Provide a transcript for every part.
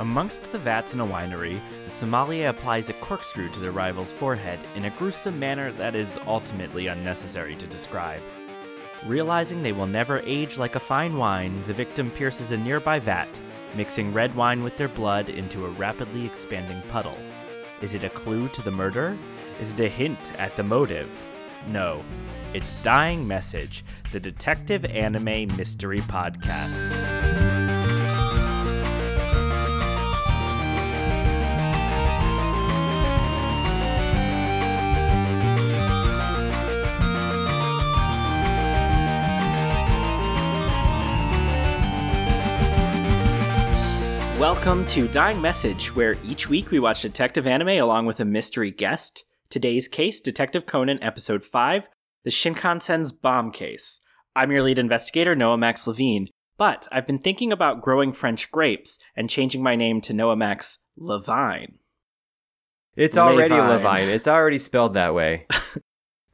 Amongst the vats in a winery, the sommelier applies a corkscrew to their rival's forehead in a gruesome manner that is ultimately unnecessary to describe. Realizing they will never age like a fine wine, the victim pierces a nearby vat, mixing red wine with their blood into a rapidly expanding puddle. Is it a clue to the murder? Is it a hint at the motive? No. It's Dying Message, the detective anime mystery podcast. Welcome to Dying Message, where each week we watch detective anime along with a mystery guest. Today's case, Detective Conan, Episode 5, The Shinkansen's Bomb Case. I'm your lead investigator, Noah Max Levine, but I've been thinking about growing French grapes and changing my name to Noah Max Levine. It's already Levine. Levine. It's already spelled that way.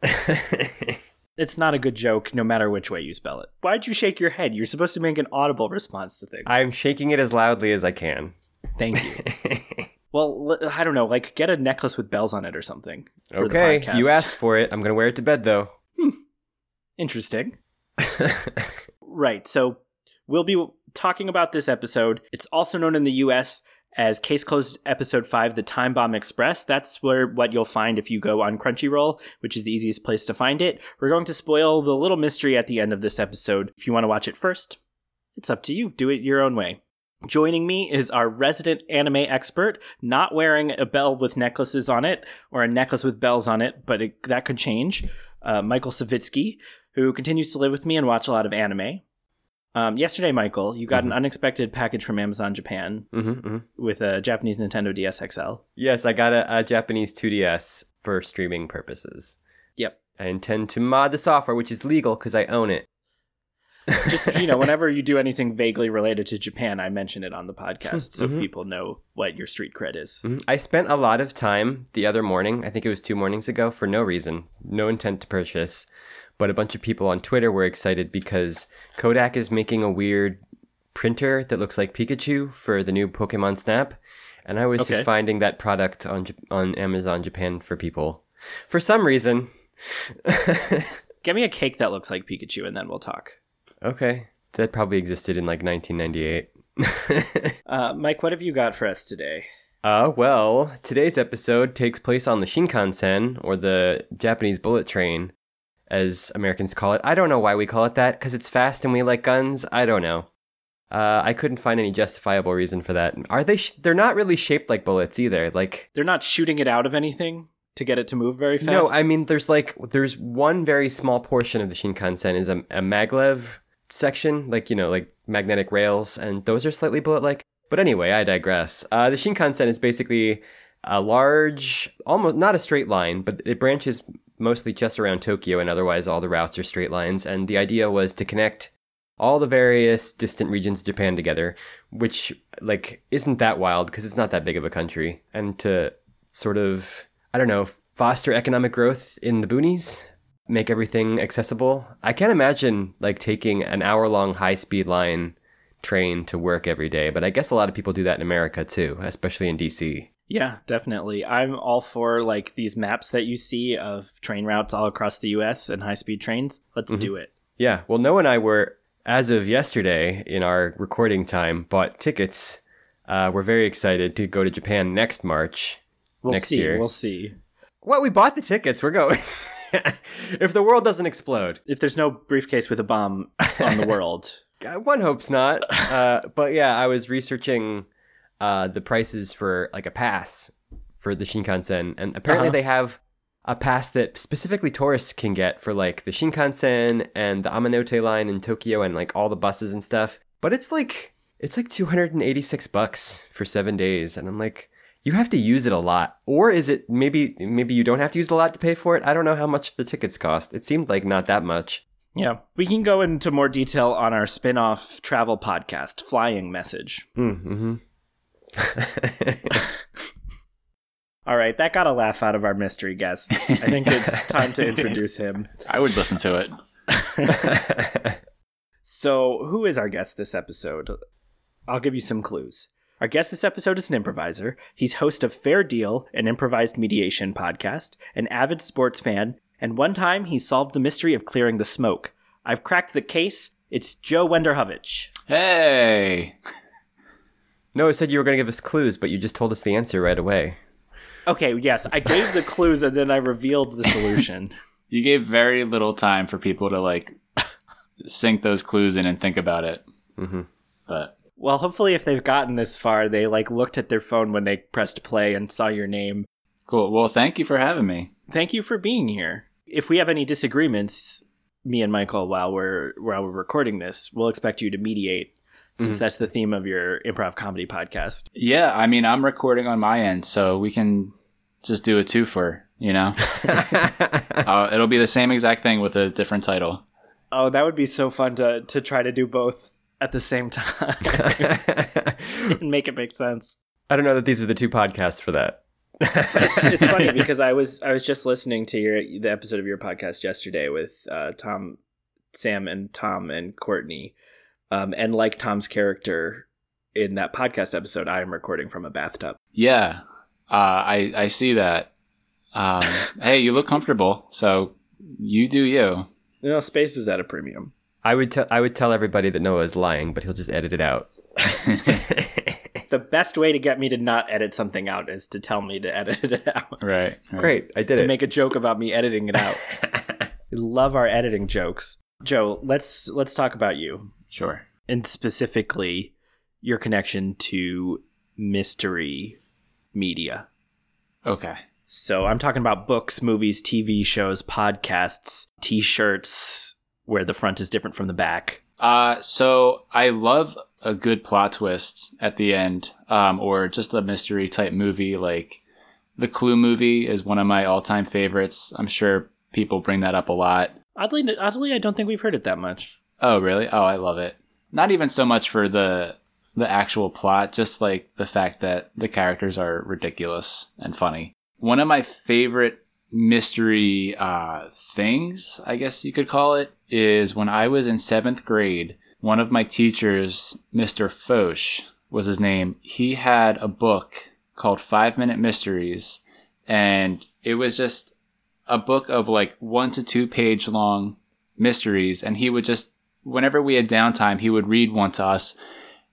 It's not a good joke, no matter which way you spell it. Why'd you shake your head? You're supposed to make an audible response to things. I'm shaking it as loudly as I can. Thank you. Well, I don't know, like get a necklace with bells on it or something. for the okay, you asked for it. I'm going to wear it to bed though. Hmm. Interesting. Right. So we'll be talking about this episode. It's also known in the US as Case Closed Episode 5, The Time Bomb Express. That's where what you'll find if you go on Crunchyroll, which is the easiest place to find it. We're going to spoil the little mystery at the end of this episode. If you want to watch it first, it's up to you. Do it your own way. Joining me is our resident anime expert, not wearing a bell with necklaces on it or a necklace with bells on it, but it, that could change. Uh, Michael Savitsky, who continues to live with me and watch a lot of anime. Um, yesterday, Michael, you got an unexpected package from Amazon Japan hmm hmm with a Japanese Nintendo DS XL. Yes, I got a, a Japanese 2DS for streaming purposes. Yep. I intend to mod the software, which is legal because I own it. Just, you know, whenever you do anything vaguely related to Japan, I mention it on the podcast so Mhm. people know what your street cred is. Mhm. I spent a lot of time the other morning, I think it was two mornings ago, for no reason, no intent to purchase. But a bunch of people on Twitter were excited because Kodak is making a weird printer that looks like Pikachu for the new Pokemon Snap. And I was Okay. just finding that product on on Amazon Japan for people. For some reason. Get me a cake that looks like Pikachu and then we'll talk. okay. That probably existed in like 1998. Uh, Mike, what have you got for us today? Uh, well, today's episode takes place on the Shinkansen, or the Japanese bullet train, as Americans call it. I don't know why we call it that, because it's fast and we like guns. I don't know. Uh, I couldn't find any justifiable reason for that. Are they? Sh- they're not really shaped like bullets either. Like, They're not shooting it out of anything to get it to move very fast. no, I mean, there's like, there's one very small portion of the Shinkansen is a, a maglev section, like, you know, like magnetic rails, and those are slightly bullet like. But anyway, I digress. Uh, the Shinkansen is basically a large, almost not a straight line, but it branches mostly just around Tokyo, and otherwise all the routes are straight lines. And the idea was to connect all the various distant regions of Japan together, which like isn't that wild because it's not that big of a country, and to sort of I don't know foster economic growth in the boonies, make everything accessible. I can't imagine like taking an hour long high speed line train to work every day, but I guess a lot of people do that in America too, especially in DC. Yeah, definitely. I'm all for like these maps that you see of train routes all across the US and high speed trains. Let's Mm-hmm. do it. Yeah, well, Noah and I were, as of yesterday in our recording time, bought tickets. Uh, we're very excited to go to Japan next March. We'll Next see. year. We'll see. Well, we bought the tickets. We're going. if the world doesn't explode, If there's no briefcase with a bomb on the world. Uh, one hopes not. Uh, but yeah, I was researching uh, the prices for like a pass for the Shinkansen, and apparently Uh-huh. they have a pass that specifically tourists can get for like the Shinkansen and the Yamanote line in Tokyo and like all the buses and stuff. But it's like it's like 286 bucks for 7 days and I'm like you have to use it a lot or is it maybe maybe you don't have to use it a lot to pay for it? I don't know how much the tickets cost. It seemed like not that much. Yeah. We can go into more detail on our spin off travel podcast, Flying Message. Mm-hmm. All right, that got a laugh out of our mystery guest. I think it's time to introduce him. I would listen to it. So, who is our guest this episode? I'll give you some clues. Our Our guest this episode is an improviser. He's host of Fair Deal, an improvised mediation podcast, an avid sports fan, and one time he solved the mystery of clearing the smoke. I've cracked the case. It's Joe Wenderhovich. Hey. No, I said you were going to give us clues, but you just told us the answer right away. Okay, yes, I gave the clues and then I revealed the solution. You gave very little time for people to like sink those clues in and think about it. Mm-hmm. But well, hopefully, if they've gotten this far, they like looked at their phone when they pressed play and saw your name. cool. Well, thank you for having me. Thank you for being here. If we have any disagreements, me and Michael, while we're while we're recording this, we'll expect you to mediate, since Mhm. that's the theme of your improv comedy podcast. Yeah, I mean, I'm recording on my end, so we can just do a twofer. You know, uh, it'll be the same exact thing with a different title. Oh, that would be so fun to to try to do both at the same time and make it make sense. I don't know that these are the two podcasts for that. it's, it's funny because I was I was just listening to your the episode of your podcast yesterday with uh, Tom, Sam, and Tom and Courtney, um, and like Tom's character in that podcast episode, I am recording from a bathtub. Yeah, uh, I I see that. Um, hey, you look comfortable, so you do you. You know, space is at a premium. I would tell I would tell everybody that Noah is lying, but he'll just edit it out. The best way to get me to not edit something out is to tell me to edit it out. Right. right. Great, I did To it. make a joke about me editing it out. Love our editing jokes. Joe, let's let's talk about you. Sure. and specifically your connection to mystery media. Okay. So I'm talking about books, movies, TV shows, podcasts, t-shirts where the front is different from the back. Uh, so I love a good plot twist at the end, um, or just a mystery type movie. Like the Clue movie is one of my all time favorites. I'm sure people bring that up a lot. Oddly oddly I don't think we've heard it that much. Oh, really? Oh, I love it. Not even so much for the the actual plot, just like the fact that the characters are ridiculous and funny. One of my favorite mystery uh, things, I guess you could call it, is when I was in seventh grade. One of my teachers, Mr. Foch, was his name. He had a book called Five Minute Mysteries, and it was just a book of like one to two page long mysteries and he would just whenever we had downtime he would read one to us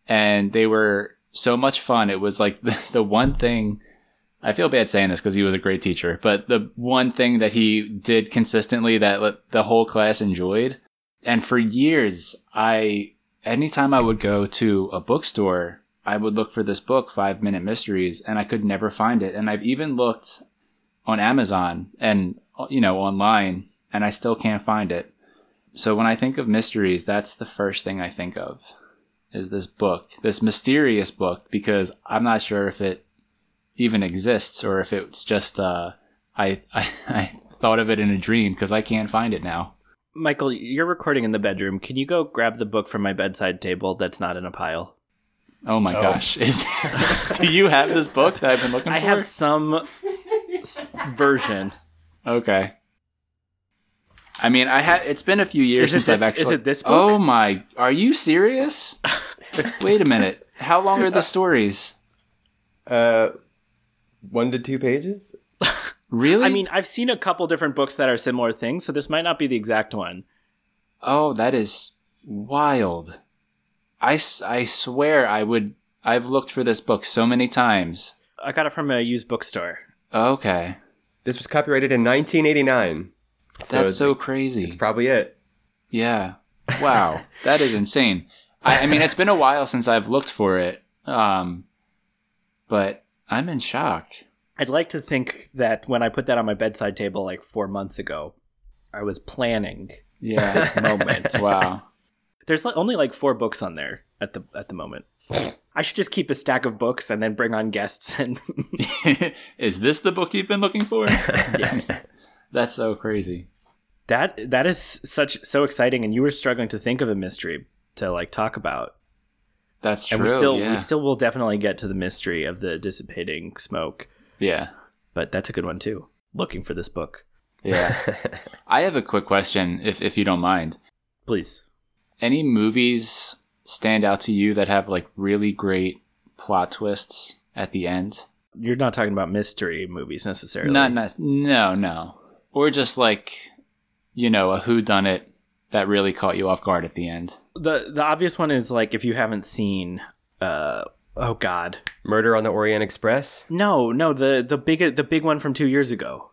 and they were so much fun. It was like the, the one thing i feel bad saying this because he was a great teacher but the one thing that he did consistently that the whole class enjoyed. And for years i anytime i would go to a bookstore i would look for this book five minute mysteries and i could never find it. And i've even looked on amazon and you know online and i still can't find it so when I think of mysteries, that's the first thing I think of is this book, this mysterious book, because I'm not sure if it even exists or if it's just uh, I, I I thought of it in a dream because I can't find it now. Michael, you're recording in the bedroom. Can you go grab the book from my bedside table that's not in a pile? Oh my gosh! Is do you have this book that I've been looking I for? I have some s- version. Okay. I mean, I have. It's been a few years Is it since I've actually. is it this book? Oh my! Are you serious? Wait a minute. How long are the stories? Uh, one to two pages. Really? I mean, I've seen a couple different books that are similar things, so this might not be the exact one. Oh, that is wild. I, I swear I would. I've looked for this book so many times. I got it from a used bookstore. Okay. This was copyrighted in 1989. That's so crazy. it's probably it. Yeah. Wow. that is insane. I, I mean, it's been a while since I've looked for it. Um, but I'm in shock. I'd like to think that when I put that on my bedside table like four months ago, I was planning Yeah. this moment. wow. There's only like four books on there at the at the moment. I should just keep a stack of books and then bring on guests and is this the book you've been looking for? yeah. That's so crazy. That that is such so exciting and you were struggling to think of a mystery to like talk about. That's true. And we still yeah. we still will definitely get to the mystery of the dissipating smoke, yeah. but that's a good one too. Looking for this book. Yeah. I have a quick question, if if you don't mind. Please. Any movies stand out to you that have like really great plot twists at the end. You're not talking about mystery movies necessarily. Not, not no, no. Or just like, you know, a who done it that really caught you off guard at the end. the the obvious one is like if you haven't seen uh oh god. Murder on the Orient Express. No, no, the the big the big one from 2 years ago.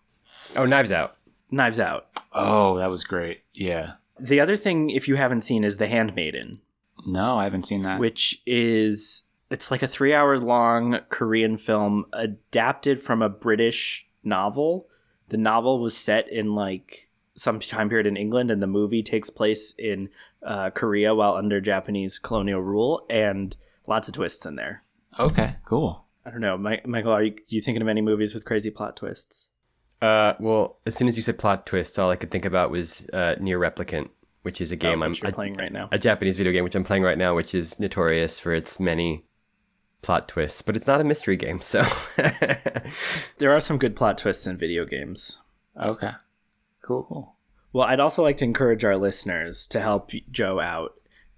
Oh, Knives Out. Knives Out. Oh, that was great. Yeah. The other thing if you haven't seen is The Handmaiden, No, I haven't seen that. which is it's like a 3 hour long Korean film adapted from a British novel. The novel was set in like some time period in England and the movie takes place in uh, Korea while under Japanese colonial rule and lots of twists in there. Okay, cool. I don't know, Mi- Michael. Are you, you thinking of any movies with crazy plot twists? Uh, well, as soon as you said plot twists, all I could think about was uh, NieR Replicant, which is a game Oh, I'm you're a, playing right now. a Japanese video game which I'm playing right now, which is notorious for its many plot twists, but it's not a mystery game, so There are some good plot twists in video games. Okay. Cool, cool. Well, I'd also like to encourage our listeners to help Joe out.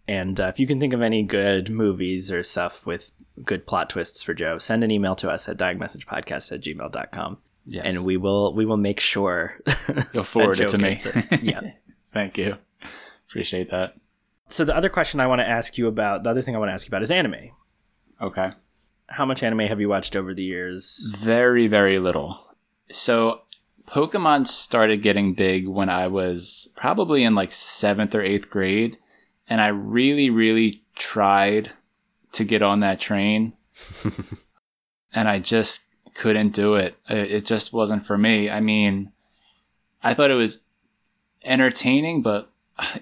And uh, if you can think of any good movies or stuff with good plot twists for Joe, send an email to us at dyingmessagepodcast at gmail.com. Yes. And we will we will make sure You'll forward it to me. gets it. Yeah. Thank you. Appreciate that. So the other question I want to ask you about, the other thing I want to ask you about is anime. Okay. How much anime have you watched over the years? Very, very little. So Pokemon started getting big when I was probably in like seventh or eighth grade. And I really, really tried to get on that train. and I just couldn't do it. It it just wasn't for me. I mean, I thought it was entertaining, but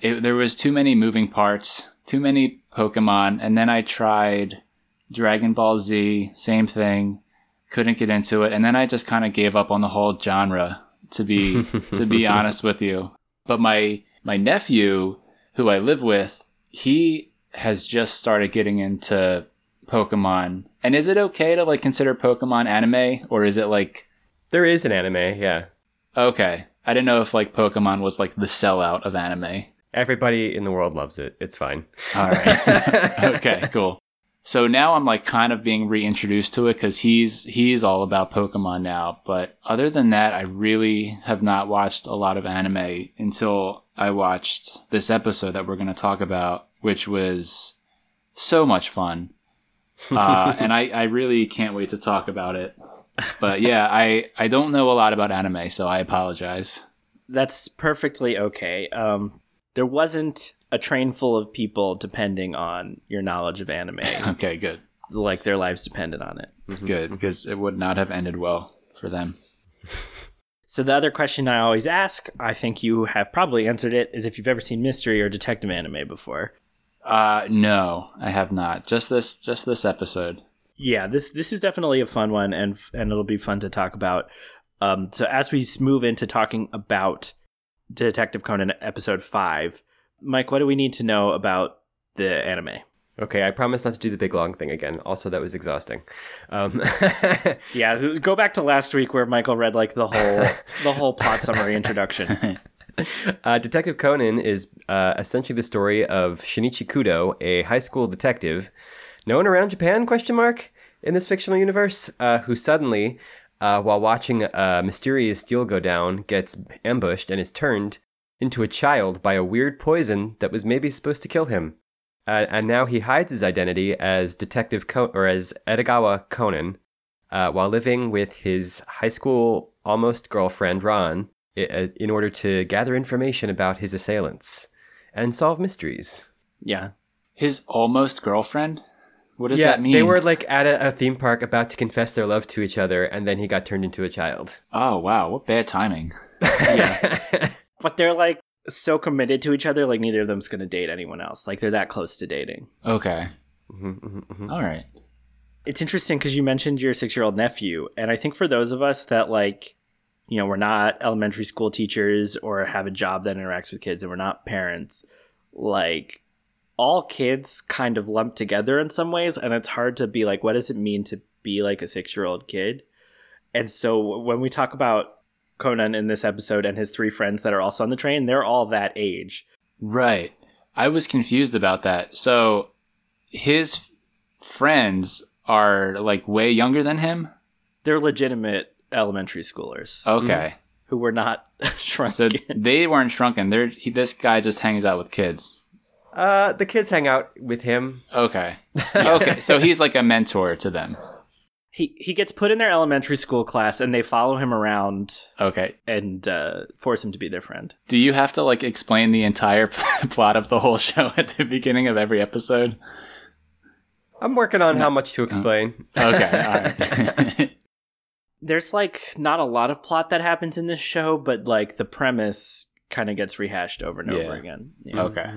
it, there was too many moving parts, too many Pokemon. And then I tried Dragon Ball Z, same thing. Couldn't get into it. And then i just kind of gave up on the whole genre to be to be honest with you. But my my nephew who i live with he has just started getting into pokemon. And is it okay to like consider pokemon anime? Or is it like there is an anime, yeah. okay. I didn't know if like pokemon was like the sellout of anime. Everybody in the world loves it. It's fine. all right. Okay cool so now i'm like kind of being reintroduced to it because he's he's all about pokemon now. But other than that i really have not watched a lot of anime until i watched this episode that we're going to talk about which was so much fun. Uh, and I, I really can't wait to talk about it. But yeah i i don't know a lot about anime so i apologize. That's perfectly okay. Um, there wasn't a train full of people depending on your knowledge of anime, okay good like their lives depended on it. good because it would not have ended well for them So the other question I always ask, I think you have probably answered it, is if you've ever seen mystery or detective anime before. uh no i have not just this just this episode Yeah, this this is definitely a fun one, and and it'll be fun to talk about. Um, so as we move into talking about Detective Conan episode five, Mike, what do we need to know about the anime? Okay, I promise not to do the big long thing again. Also, that was exhausting. Um, Yeah, go back to last week where Michael read like the whole the whole plot summary introduction. uh, Detective Conan is uh, essentially the story of Shinichi Kudo, a high school detective known around Japan? Question mark in this fictional universe, uh, who suddenly, uh, while watching a mysterious deal go down, gets ambushed and is turned into a child by a weird poison that was maybe supposed to kill him. Uh, and now he hides his identity as Detective Con- or as Edogawa Conan, uh, while living with his high school almost girlfriend Ran, in order to gather information about his assailants and solve mysteries. Yeah, His almost girlfriend? What does yeah, that mean? they were like at a, a theme park about to confess their love to each other, and then he got turned into a child. oh, wow. What bad timing. but they're like so committed to each other, like neither of them's gonna date anyone else. Like they're that close to dating. Okay. Mm-hmm, All right. It's interesting because you mentioned your six year old nephew, and I think for those of us that like, you know, we're not elementary school teachers or have a job that interacts with kids, and we're not parents, like all kids kind of lump together in some ways, and it's hard to be like, what does it mean to be like a six year old kid? And so when we talk about Conan in this episode and his three friends that are also on the train, they're all that age. Right. I was confused about that. So his friends are like way younger than him. They're legitimate elementary schoolers Okay, who were not shrunken. so they weren't shrunken. They're he, this guy just hangs out with kids. Uh, the kids hang out with him. Okay, okay. So he's like a mentor to them. He he gets put in their elementary school class, and they follow him around Okay. and uh, force him to be their friend. Do you have to like explain the entire plot of the whole show at the beginning of every episode? I'm working on how much to explain. Okay. All right. There's like not a lot of plot that happens in this show, but like the premise kind of gets rehashed over and Yeah. over again. Yeah. okay.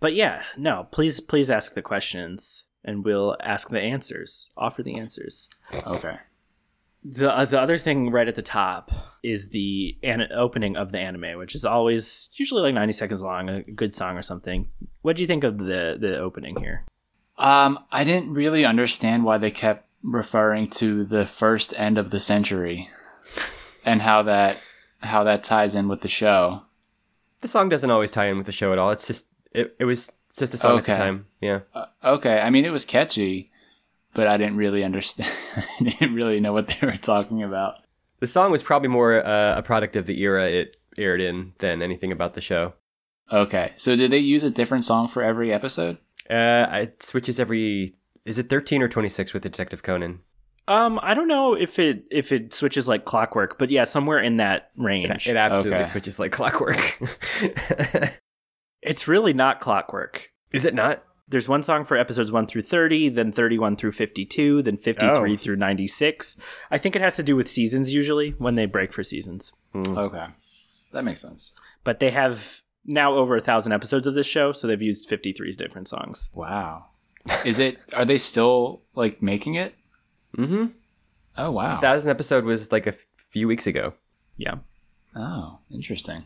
But yeah, no, please please ask the questions and we'll ask the answers. Offer the answers. Okay. The uh, the other thing right at the top is the an- opening of the anime, which is always usually like 90 seconds long, a good song or something. What do you think of the the opening here? Um, I didn't really understand why they kept referring to the first end of the century, and how that how that ties in with the show. The song doesn't always tie in with the show at all. It's just it, it was just a song at Okay. the time. Yeah. Uh, okay, I mean it was catchy, but I didn't really understand. I didn't really know what they were talking about. The song was probably more uh, a product of the era it aired in than anything about the show. Okay, so did they use a different song for every episode? Uh, it switches every. Is it 13 or 26 with Detective Conan? Um, I don't know if it if it switches like clockwork, but yeah, somewhere in that It, range. it absolutely Okay. switches like clockwork. it's really not clockwork. Is it not? There's one song for episodes 1 through 30, then 31 through 52, then 53 Oh. through 96. I think it has to do with seasons usually when they break for seasons. Okay, that makes sense. But they have now over a thousand episodes of this show, so they've used 53 different songs. Wow, is it? Are they still like making it? Mm-hmm. Oh wow. Thousand episode was like a f- few weeks ago. Yeah. Oh, interesting.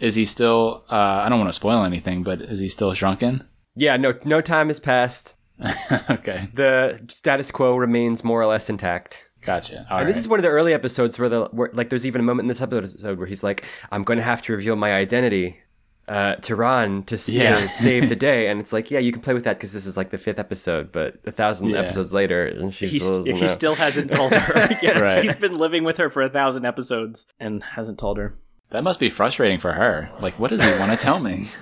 Yeah. Is he still? Uh, I don't want to spoil anything, but is he still shrunken? Yeah, no, no time has passed. okay, The status quo remains more or less intact. gotcha. All and right. this is one of the early episodes where the where, like there's even a moment in this episode where he's like, "I'm going to have to reveal my identity uh, to Ran to, Yeah. to save the day," and it's like, yeah, you can play with that because this is like the fifth episode, but a thousand Yeah. episodes later, and she's He's, still doesn't he know. still hasn't told her. Yeah, Right. He's been living with her for a thousand episodes and hasn't told her. That must be frustrating for her. Like, what does he want to tell me?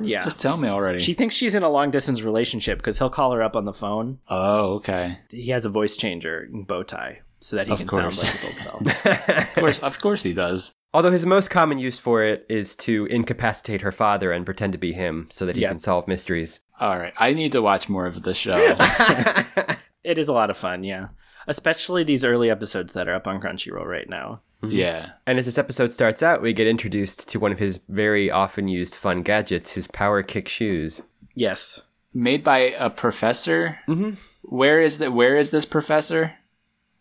Yeah. Just tell me already. she thinks she's in a long distance relationship because he'll call her up on the phone. oh, okay. He has a voice changer and bow tie so that he Of can course. sound like his old self. Of course, of course he does. Although his most common use for it is to incapacitate her father and pretend to be him so that he Yeah. can solve mysteries. All right, I need to watch more of the show. it is a lot of fun, yeah. Especially these early episodes that are up on Crunchyroll right now. yeah. And as this episode starts out, we get introduced to one of his very often used fun gadgets, his power kick shoes. Yes. Made by a professor. Mhm. Where is that? Where is this professor?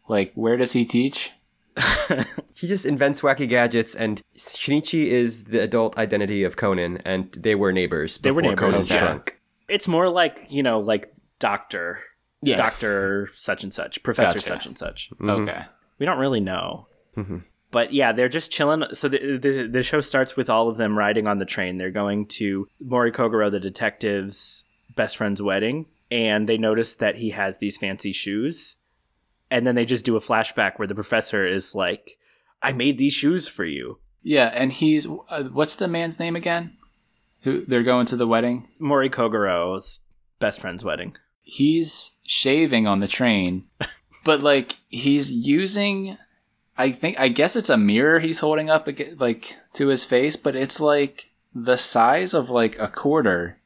Like, where does he teach? He just invents wacky gadgets, and Shinichi is the adult identity of Conan, and they were neighbors They were neighbors, Conan yeah. shrunk. It's more like, you know, like Doctor. Yeah. Doctor such and such. Professor Gotcha. such and such. Okay. We don't really know. Mm-hmm. But yeah, they're just chilling. So the, the the show starts with all of them riding on the train. They're going to Mori Kogoro, the detective's best friend's wedding, and they notice that he has these fancy shoes. And then they just do a flashback where the professor is like, "I made these shoes for you." Yeah, and he's uh, what's the man's name again? Who they're going to the wedding? Mori Kogoro's best friend's wedding. He's shaving on the train, but like he's using. I think I guess it's a mirror he's holding up like to his face, but it's like the size of like a quarter,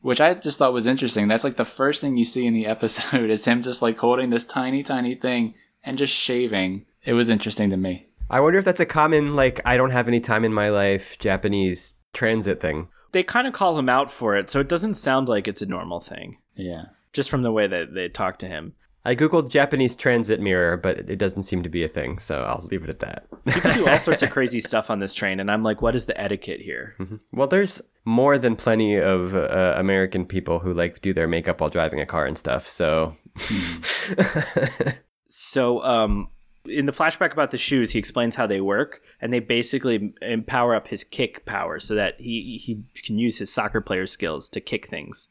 which I just thought was interesting. That's like the first thing you see in the episode is him just like holding this tiny, tiny thing and just shaving. It was interesting to me. I wonder if that's a common, like, I don't have any time in my life Japanese transit thing. They kind of call him out for it, so it doesn't sound like it's a normal thing, Yeah. Just from the way that they talk to him. I googled Japanese transit mirror, but it doesn't seem to be a thing, so I'll leave it at that. People do all sorts of crazy stuff on this train, and I'm like, what is the etiquette here? well, there's more than plenty of uh, American people who like do their makeup while driving a car and stuff. So So, um, in the flashback about the shoes, he explains how they work, and they basically empower up his kick power so that he he can use his soccer player skills to kick things.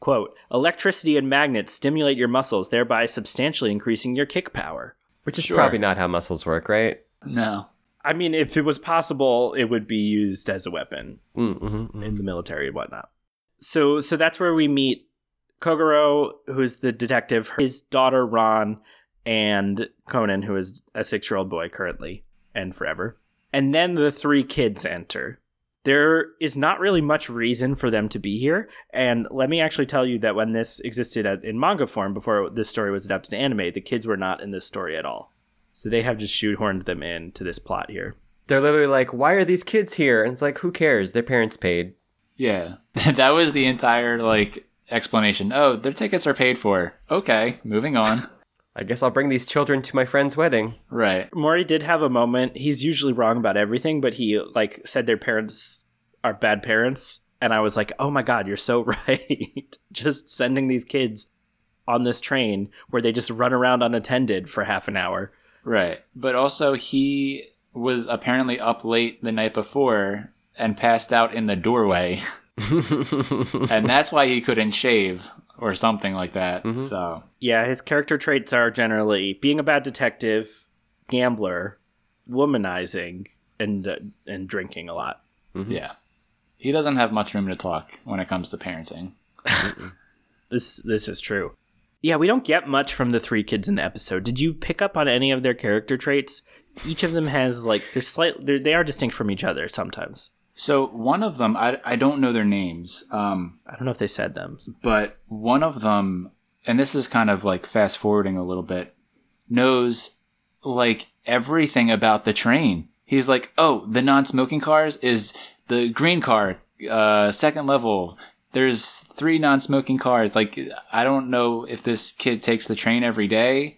Quote, electricity and magnets stimulate your muscles, thereby substantially increasing your kick power. Which is Sure. probably not how muscles work, right? No. I mean, if it was possible, it would be used as a weapon Mm-hmm. in the military and whatnot. So, so that's where we meet Kogoro, who is the detective, his daughter Ran, and Conan, who is a six-year-old boy currently and forever. And then the three kids enter. There is not really much reason for them to be here, and let me actually tell you that when this existed at, in manga form before this story was adapted to anime, the kids were not in this story at all. So they have just shoehorned them into this plot here. They're literally like, why are these kids here? And it's like, who cares? Their parents paid. Yeah. that was the entire like explanation. Oh, their tickets are paid for. Okay, moving on. I guess I'll bring these children to my friend's wedding. right. Mori did have a moment. He's usually wrong about everything, but he like said their parents are bad parents, and I was like, "Oh my god, you're so right." just sending these kids on this train where they just run around unattended for half an hour. Right. But also he was apparently up late the night before and passed out in the doorway. and that's why he couldn't shave or something like that. Mm-hmm. So, Yeah, his character traits are generally being a bad detective, gambler, womanizing, and uh, and drinking a lot. Mm-hmm. Mm-hmm. yeah. He doesn't have much room to talk when it comes to parenting. This this is true. Yeah, we don't get much from the three kids in the episode. Did you pick up on any of their character traits? Each of them has like they're slight they're, they are distinct from each other sometimes. So, one of them, I, I don't know their names. Um, I don't know if they said them. but one of them and this is kind of like fast forwarding a little bit knows like everything about the train he's like oh the non-smoking cars is the green car uh second level there's three non-smoking cars like i don't know if this kid takes the train every day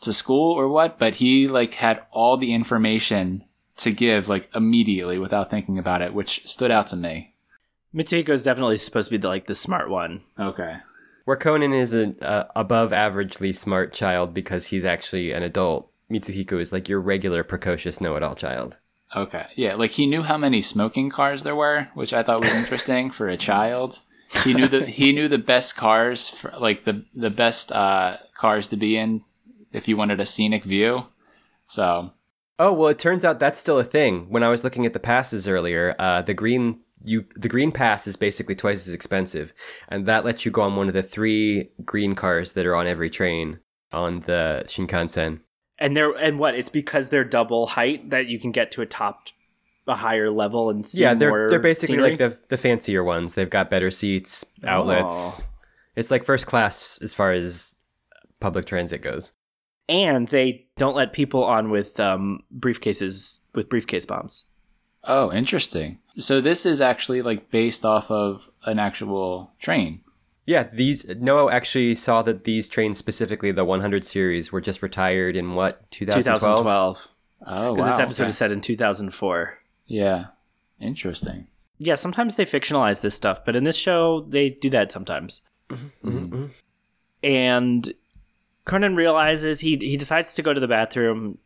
to school or what but he like had all the information to give like immediately without thinking about it which stood out to me Mitsuhiko is definitely supposed to be the, like the smart one. okay Where Conan is an uh, above averagely smart child because he's actually an adult, Mitsuhiko is like your regular precocious know it all child. Okay. Yeah, like he knew how many smoking cars there were, which I thought was interesting for a child. He knew the he knew the best cars, for, like the the best uh, cars to be in if you wanted a scenic view. So Oh well, it turns out that's still a thing. When I was looking at the passes earlier, uh, the green you the green pass is basically twice as expensive, and that lets you go on one of the three green cars that are on every train on the Shinkansen. And they're and what? It's because they're double height that you can get to a top a higher level and see yeah, they're they're basically scenery? like the the fancier ones. They've got better seats, outlets. It's like first class as far as public transit goes. And they don't let people on with um, briefcases with briefcase bombs. oh, interesting. So this is actually like based off of an actual train. Yeah, these Noah actually saw that these trains, specifically the 100 series, were just retired in what 2012. 2012. Oh, Because wow. this episode okay. is set in 2004. yeah, interesting. Yeah, sometimes they fictionalize this stuff, but in this show, they do that sometimes. Mm-hmm. And Conan realizes he he decides to go to the bathroom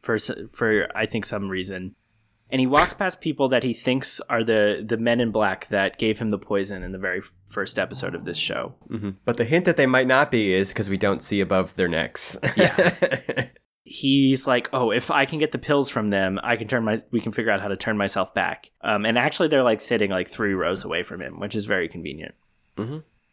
for for I think some reason, and he walks past people that he thinks are the the men in black that gave him the poison in the very first episode of this show. Mhm. But the hint that they might not be is because we don't see above their necks. Yeah. he's like, "Oh, if I can get the pills from them, I can turn my we can figure out how to turn myself back." Um, and actually, they're like sitting like three rows away from him, which is very convenient.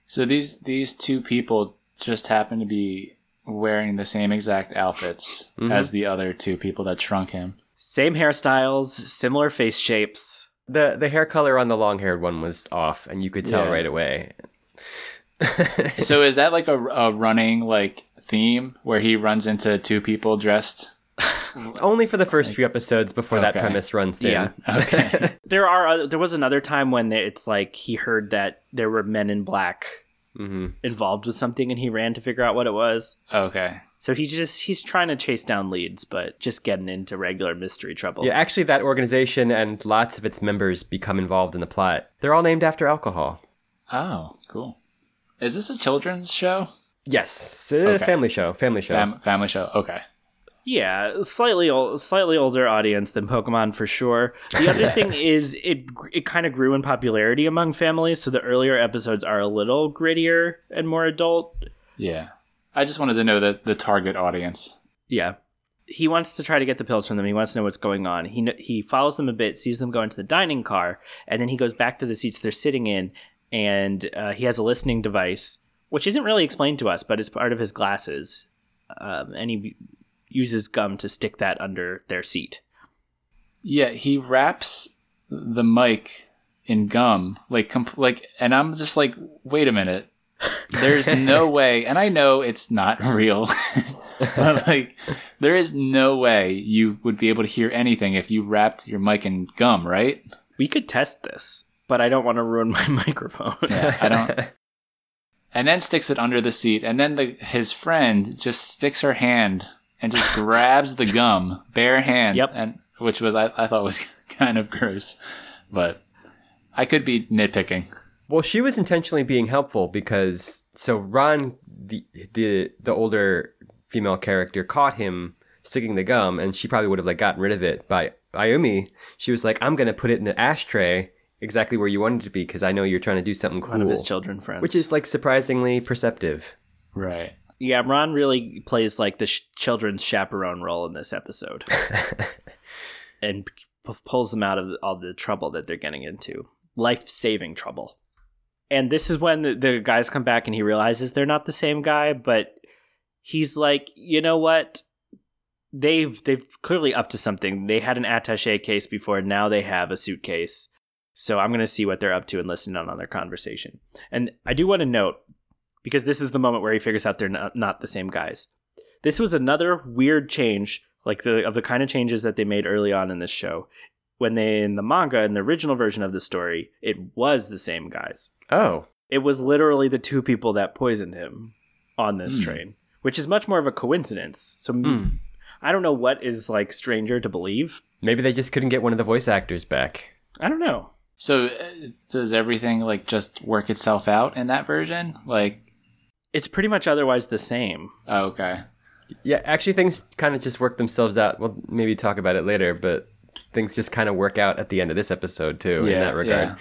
So these these two people just happen to be wearing the same exact outfits mm-hmm. as the other two people that shrunk him. Same hairstyles, similar face shapes. the the hair color on the long haired one was off, and you could tell Yeah. right away. so is that like a, a running like theme where he runs into two people dressed? Only for the first few episodes before that premise runs thin. Yeah. Okay. There are oth- there was another time when it's like he heard that there were men in black hmm involved with something, and he ran to figure out what it was. okay. So he just he's trying to chase down leads, but just getting into regular mystery trouble. Yeah, actually, that organization and lots of its members become involved in the plot. They're all named after alcohol. Oh, cool. Is this a children's show? Yes, uh, Okay. family show, family show. Fam- family show. Okay. Yeah, slightly ol- slightly older audience than Pokemon for sure. The other thing is it it kind of grew in popularity among families, so the earlier episodes are a little grittier and more adult. Yeah. I just wanted to know the, the target audience. Yeah. He wants to try to get the pills from them. He wants to know what's going on. He he follows them a bit, sees them go into the dining car, and then he goes back to the seats they're sitting in, and uh, he has a listening device, which isn't really explained to us, but it's part of his glasses, um, and he uses gum to stick that under their seat. Yeah, he wraps the mic in gum, like comp- like, and I'm just like, wait a minute. There's no way, and I know it's not real, but like, there is no way you would be able to hear anything if you wrapped your mic in gum, right? We could test this, but I don't want to ruin my microphone. Yeah, I don't. And then sticks it under the seat, and then the his friend just sticks her hand and just grabs the gum, bare hands. Yep. and which was I, I thought was kind of gross, but I could be nitpicking. Well, she was intentionally being helpful because so Ran, the the the older female character, caught him sticking the gum, and she probably would have like gotten rid of it. By Ayumi, she was like, "I'm gonna put it in an ashtray, exactly where you wanted it to be, because I know you're trying to do something cool." One of his children friends. which is like surprisingly perceptive. Right. Yeah, Ran really plays like the sh- children's chaperone role in this episode, and p- pulls them out of all the trouble that they're getting into, life saving trouble. And this is when the, the guys come back and he realizes they're not the same guy, but he's like, you know what? They've they've clearly up to something. They had an attaché case before, now they have a suitcase. So I'm going to see what they're up to and listen in on their conversation. And I do want to note because this is the moment where he figures out they're not, not the same guys. This was another weird change, like the of the kind of changes that they made early on in this show. When they in the manga, in the original version of the story, it was the same guys. Oh, It was literally the two people that poisoned him on this Hmm. train, which is much more of a coincidence. So Hmm. I don't know what is like stranger to believe. maybe they just couldn't get one of the voice actors back. I don't know. So uh, does everything like just work itself out in that version? Like, It's pretty much otherwise the same. oh, okay. Yeah, actually, things kind of just work themselves out. We'll maybe talk about it later, but things just kind of work out at the end of this episode too. in that regard.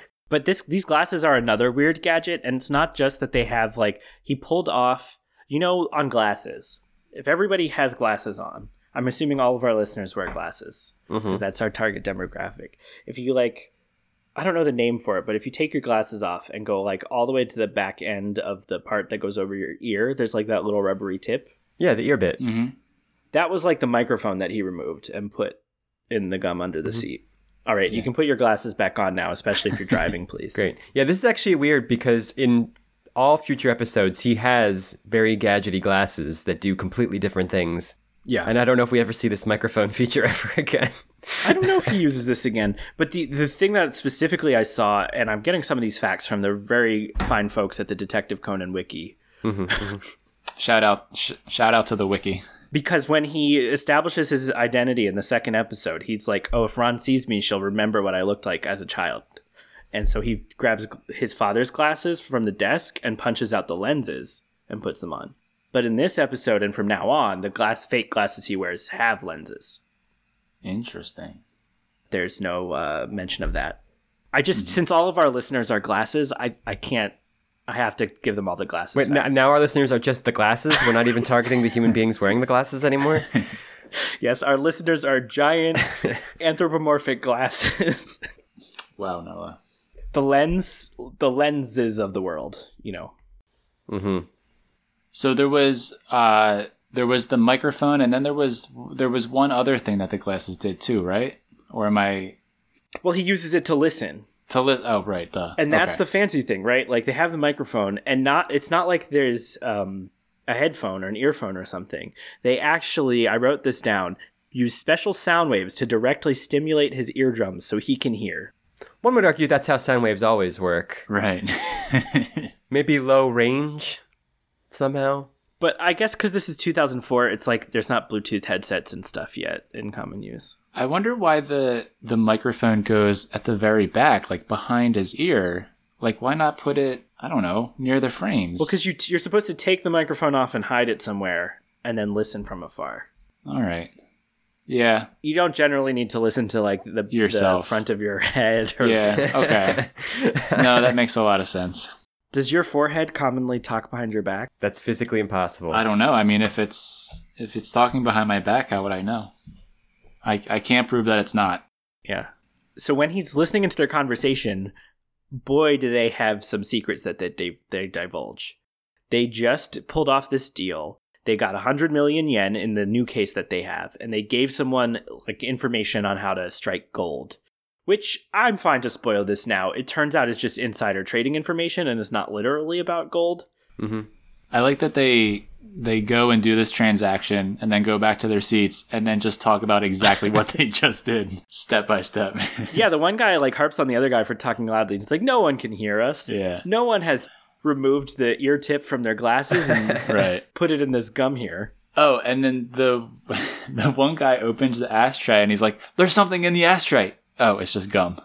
But this these glasses are another weird gadget, and it's not just that they have like he pulled off, you know, on glasses. If everybody has glasses on, I'm assuming all of our listeners wear glasses because mm-hmm. that's our target demographic. If you like, I don't know the name for it, but if you take your glasses off and go like all the way to the back end of the part that goes over your ear, there's like that little rubbery tip. yeah, the ear bit. hmm That was like the microphone that he removed and put in the gum under the seat. All right, you can put your glasses back on now, especially if you're driving, please. Great. Yeah, this is actually weird because in all future episodes, he has very gadgety glasses that do completely different things. Yeah. And I don't know if we ever see this microphone feature ever again. I don't know if he uses this again, but the the thing that specifically I saw, and I'm getting some of these facts from the very fine folks at the Detective Conan wiki, mm-hmm, mm-hmm. Shout out, sh- shout out to the wiki. because when he establishes his identity in the second episode, he's like, "Oh, if Ran sees me, she'll remember what I looked like as a child." And so he grabs his father's glasses from the desk and punches out the lenses and puts them on. But in this episode and from now on, the glass fake glasses he wears have lenses. Interesting. there's no uh, mention of that. I just since all of our listeners are glasses, I I can't. I have to give them all the glasses. Wait, n- now our listeners are just the glasses? We're not even targeting the human beings wearing the glasses anymore? yes, our listeners are giant anthropomorphic glasses. Wow, Noah. the lens, the lenses of the world. You know. hmm So there was uh there was the microphone, and then there was there was one other thing that the glasses did too, right? Or am I Well, he uses it to listen. to li- Oh, right. Duh. and that's Okay. the fancy thing right like they have the microphone and not it's not like there's um, a headphone or an earphone or something they actually i wrote this down use special sound waves to directly stimulate his eardrums so he can hear One would argue that's how sound waves always work. right. Maybe low range somehow. but i guess because this is 2004 it's like there's not bluetooth headsets and stuff yet in common use I wonder why the the microphone goes at the very back, like behind his ear. Like, why not put it? I don't know, near the frames. well because you, you're supposed to take the microphone off and hide it somewhere and then listen from afar. All right. Yeah. You don't generally need to listen to like the, the front of your head. Or, Yeah. Okay. no, that makes a lot of sense. Does your forehead commonly talk behind your back? That's physically impossible. I don't know. I mean, if it's if it's talking behind my back, how would I know? I I can't prove that it's not. Yeah. So when he's listening into their conversation, boy, do they have some secrets that, that they they divulge. They just pulled off this deal. They got 100 million yen in the new case that they have, and they gave someone like information on how to strike gold. Which I'm fine to spoil this now. It turns out is just insider trading information and is not literally about gold. hmm I like that they they go and do this transaction and then go back to their seats and then just talk about exactly what they just did step by step. Yeah, the one guy like harps on the other guy for talking loudly. He's like, "No one can hear us. yeah. No one has removed the ear tip from their glasses and Right. put it in this gum here." Oh, and then the the one guy opens the ashtray and he's like, "There's something in the ashtray." Oh, it's just gum.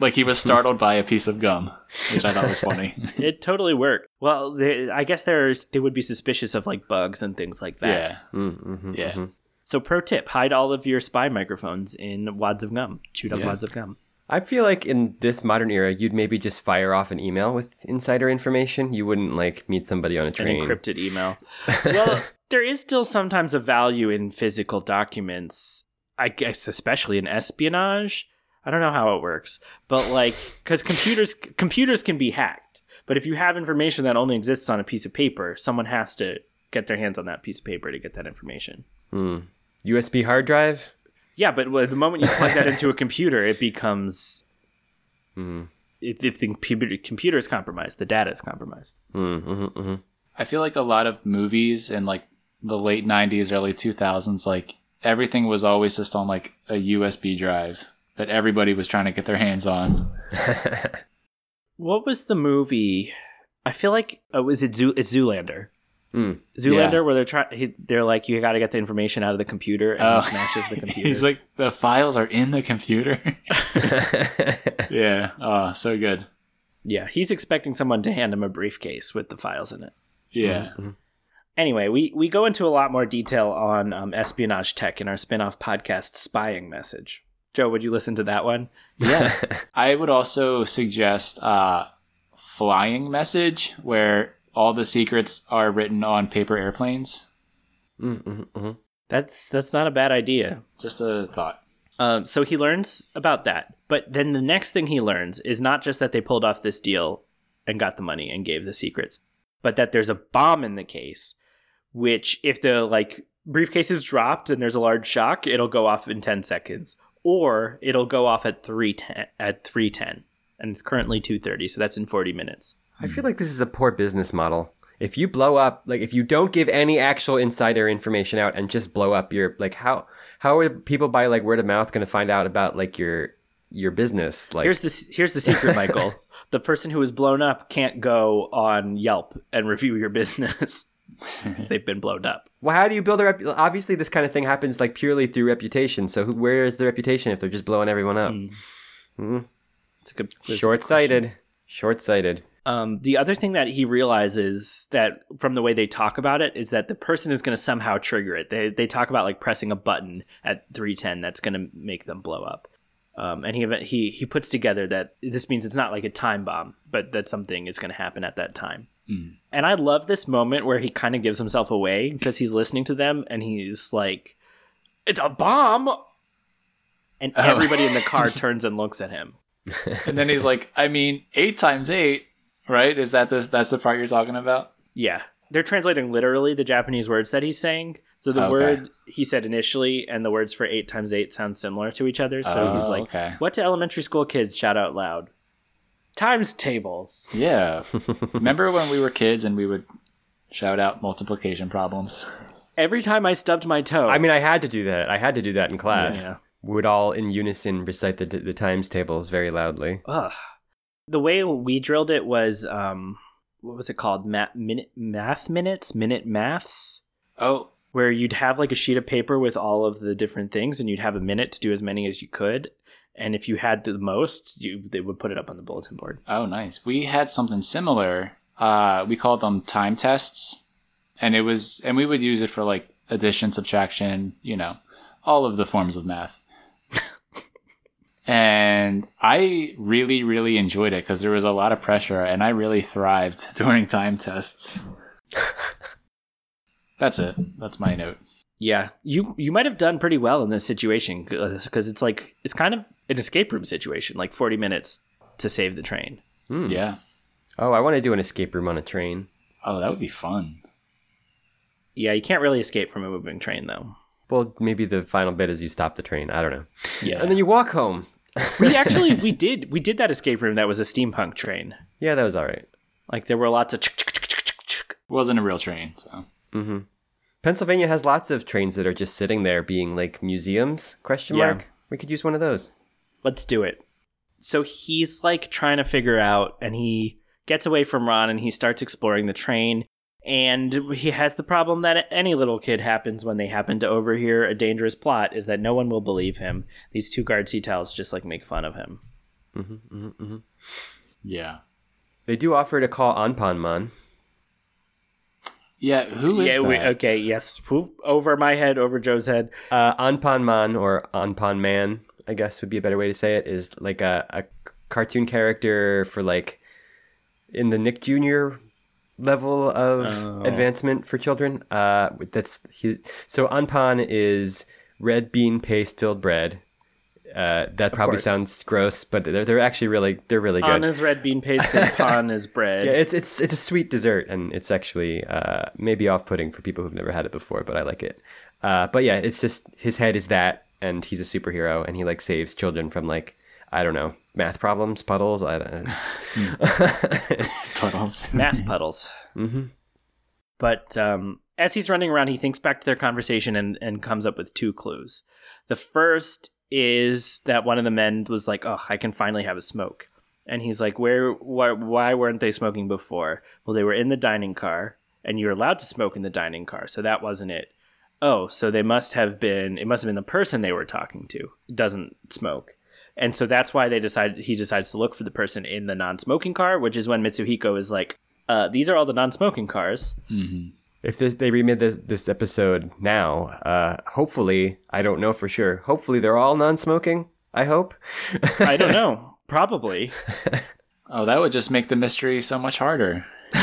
Like he was startled by a piece of gum, which I thought was funny. It totally worked. Well, they, I guess there's they would be suspicious of like bugs and things like that. yeah. Mm-hmm, Yeah. So, pro tip: hide all of your spy microphones in wads of gum, chewed up Yeah. wads of gum. I feel like in this modern era, you'd maybe just fire off an email with insider information. You wouldn't like meet somebody on a train. An train. encrypted email. well, there is still sometimes a value in physical documents. I guess, especially in espionage. I don't know how it works, but like, because computers computers can be hacked. But if you have information that only exists on a piece of paper, someone has to get their hands on that piece of paper to get that information. Hmm. USB hard drive. Yeah, but the moment you plug that into a computer, it becomes. Hmm. If, if the computer, computer is compromised, the data is compromised. Mm-hmm, hmm I feel like a lot of movies in like the late 90s, early 2000s, like everything was always just on like a USB drive that everybody was trying to get their hands on. What was the movie? I feel like oh, was it Zoo? It's Zoolander. Mm. Zoolander, Yeah. where they're trying. They're like, you got to get the information out of the computer, and Oh. he smashes the computer. He's like, the files are in the computer. yeah. Oh, so good. yeah, he's expecting someone to hand him a briefcase with the files in it. Yeah. Anyway, we we go into a lot more detail on um, espionage tech in our spin-off podcast, Spying Message. Joe, would you listen to that one? Yeah. I would also suggest uh, flying message where all the secrets are written on paper airplanes. Mm-hmm, That's that's not a bad idea. Just a thought. Um, so he learns about that, but then the next thing he learns is not just that they pulled off this deal and got the money and gave the secrets, but that there's a bomb in the case, which if the like briefcase is dropped and there's a large shock, it'll go off in ten seconds, or it'll go off at three ten at three ten, and it's currently two thirty, so that's in forty minutes. I feel like this is a poor business model. If you blow up, like if you don't give any actual insider information out and just blow up your like how how are people by like word of mouth going to find out about like your your business? Like Here's the here's the secret, Michael. the person who was blown up can't go on Yelp and review your business. They've been blown up. well, how do you build a rep? Obviously, this kind of thing happens like purely through reputation. So who, where is the reputation if they're just blowing everyone up? It's a good a good Short sighted. Short sighted. Um, the other thing that he realizes that from the way they talk about it is that the person is going to somehow trigger it. They they talk about like pressing a button at three ten that's going to make them blow up. Um, and he he he puts together that this means it's not like a time bomb, but that something is going to happen at that time. Mm. And I love this moment where he kind of gives himself away because he's listening to them and he's like, "It's a bomb," and oh. everybody in the car turns and looks at him. And then he's like, I mean, eight times eight, right? Is that this? That's the part you're talking about? Yeah. They're translating literally the Japanese words that he's saying. So the Okay. word he said initially and the words for 8 times 8 sound similar to each other. So he's Oh, like, okay. what do elementary school kids shout out loud? Times tables. Yeah. Remember when we were kids and we would shout out multiplication problems? Every time I stubbed my toe. I mean, I had to do that. I had to do that in class. Yeah. We would all in unison recite the the times tables very loudly. ugh. The way we drilled it was, um, what was it called? Ma- minute, math minutes? Minute maths? Oh, Where you'd have like a sheet of paper with all of the different things and you'd have a minute to do as many as you could. And if you had the most, you they would put it up on the bulletin board. oh, nice. We had something similar. Uh, we called them time tests, and it was, and we would use it for like addition, subtraction, you know, all of the forms of math. and I really, really enjoyed it because there was a lot of pressure and I really thrived during time tests. That's it. That's my note. Yeah, you you might have done pretty well in this situation because it's like it's kind of an escape room situation, like forty minutes to save the train. Yeah. Oh, I want to do an escape room on a train. Oh, that would be fun. Yeah, you can't really escape from a moving train though. Well, maybe the final bit is you stop the train. I don't know. Yeah, And then you walk home. we actually we did we did that escape room that was a steampunk train. Yeah, that was all right. Like there were lots of wasn't a real train, so Mm-hmm. Pennsylvania has lots of trains that are just sitting there being like museums? Question Yeah. mark. We could use one of those. Let's do it. So he's like trying to figure out, and he gets away from Ran and he starts exploring the train. And he has the problem that any little kid happens when they happen to overhear a dangerous plot is that no one will believe him. These two guards he tells just like make fun of him. Mm-hmm, mm-hmm, mm-hmm. yeah. They do offer to call Anpanman. Yeah, who is yeah, that? we, okay, yes. Whoop, over my head, over Joe's head. Uh, Anpanman or Anpan Man, I guess would be a better way to say it, is like a, a cartoon character for like in the Nick Jr. level of Oh. advancement for children. Uh, that's he. So Anpan is red bean paste filled bread. Uh, that probably course. sounds gross, but they're they're actually really they're really good. On is red bean paste and pan is bread. Yeah, it's it's it's a sweet dessert, and it's actually uh, maybe off-putting for people who've never had it before, but I like it. Uh, but yeah, it's just his head is that, and he's a superhero, and he like saves children from like I don't know math problems, puddles. I don't. Puddles. math puddles. hmm But um, as he's running around, he thinks back to their conversation and, and comes up with two clues. The first is that one of the men was like, "Oh, I can finally have a smoke," and he's like, "Where? Why, why weren't they smoking before?" Well, they were in the dining car, and you're allowed to smoke in the dining car, so that wasn't it. Oh, so they must have been. It must have been the person they were talking to doesn't smoke. And so that's why they decide he decides to look for the person in the non-smoking car, which is when Mitsuhiko is like, uh, "These are all the non-smoking cars." If this, they remade this this episode now, uh, hopefully I don't know for sure. Hopefully they're all non-smoking. I hope. I don't know. Probably. Oh, that would just make the mystery so much harder.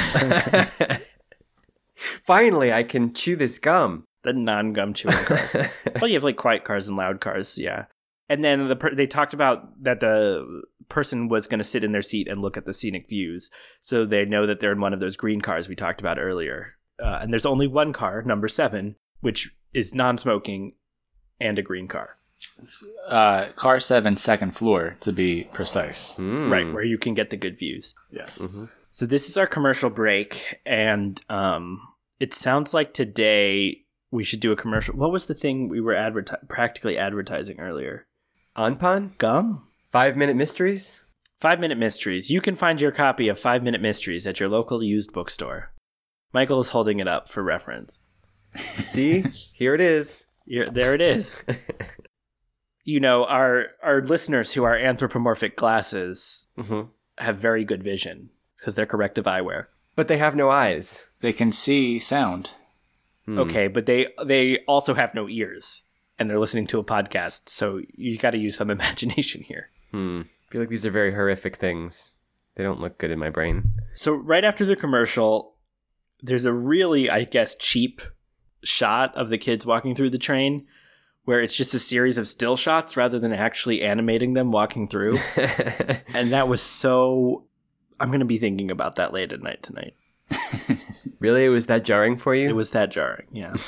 Finally, I can chew this gum. The non-gum chewing cars. well, you have like quiet cars and loud cars, yeah. And then the per- they talked about that the person was going to sit in their seat and look at the scenic views, so they know that they're in one of those green cars we talked about earlier. Uh, and there's only one car, number seven, which is non-smoking and a green car, Uh, car seven, second floor, to be precise. Hmm. right, where you can get the good views. Yes. So this is our commercial break, and um, it sounds like today we should do a commercial. What was the thing we were adverti- practically advertising earlier? Anpan? Gum. Five minute mysteries? Five Minute Mysteries. You can find your copy of Five Minute Mysteries at your local used bookstore. Michael is holding it up for reference. See? Here it is. Here, there it is. you know, our our listeners who are anthropomorphic glasses hmm have very good vision because they're corrective eyewear. But they have no eyes. They can see sound. Hmm. Okay, but they they also have no ears and they're listening to a podcast, so you got to use some imagination here. Hmm. I feel like these are very horrific things. They don't look good in my brain. So right after the commercial, there's a really, I guess, cheap shot of the kids walking through the train where it's just a series of still shots rather than actually animating them walking through. and that was so I'm going to be thinking about that late at night tonight. really? It was that jarring for you? It was that jarring. Yeah.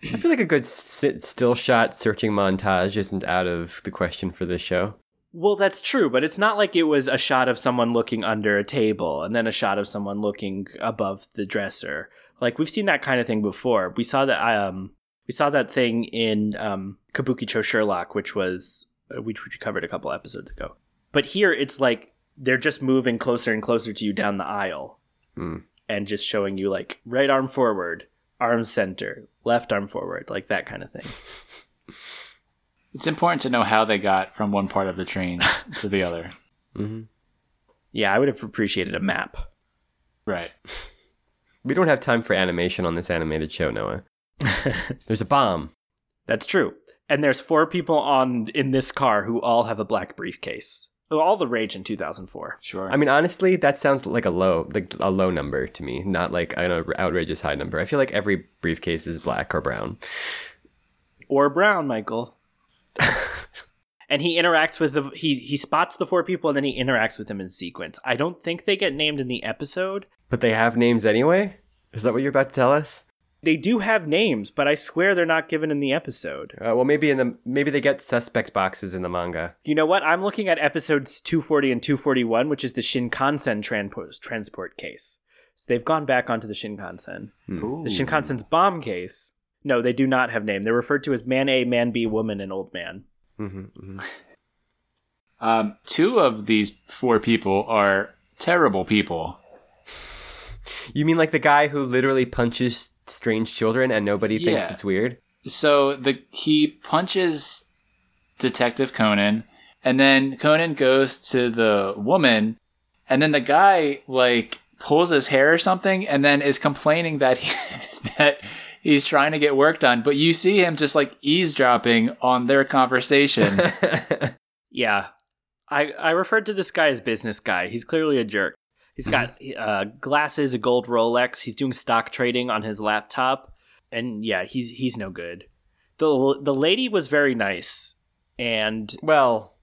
I feel like a good sit still shot searching montage isn't out of the question for this show. Well, that's true, but it's not like it was a shot of someone looking under a table and then a shot of someone looking above the dresser. Like we've seen that kind of thing before. We saw that um we saw that thing in um Kabukicho Sherlock, which was uh, which which we covered a couple episodes ago. But here it's like they're just moving closer and closer to you down the aisle Hmm. and just showing you like right arm forward, arm center, left arm forward, like that kind of thing. It's important to know how they got from one part of the train to the other. hmm Yeah, I would have appreciated a map. Right. We don't have time for animation on this animated show, Noah. There's a bomb. That's true. And there's four people on in this car who all have a black briefcase. All the rage in 2004. Sure. I mean, honestly, that sounds like a low, like a low number to me, not like an outrageous high number. I feel like every briefcase is black or brown. Or brown, Michael. and he interacts with the he he spots the four people and then he interacts with them in sequence. I don't think they get named in the episode. But they have names anyway? Is that what you're about to tell us? They do have names, but I swear they're not given in the episode. Uh, well, maybe in the maybe they get suspect boxes in the manga. You know what? I'm looking at episodes 240 and 241, which is the Shinkansen transport transport case. So they've gone back onto the Shinkansen. Ooh. The Shinkansen's bomb case. No, they do not have name. They're referred to as man A, man B, woman, and old man. hmm hmm Um, two of these four people are terrible people. You mean like the guy who literally punches strange children and nobody thinks it's weird? So the he punches Detective Conan, and then Conan goes to the woman, and then the guy like pulls his hair or something, and then is complaining that he, that he's trying to get work done. But you see him just like eavesdropping on their conversation. Yeah. I, I referred to this guy as business guy. He's clearly a jerk. He's got uh, glasses, a gold Rolex. He's doing stock trading on his laptop, and yeah, he's he's no good. the The lady was very nice, and well,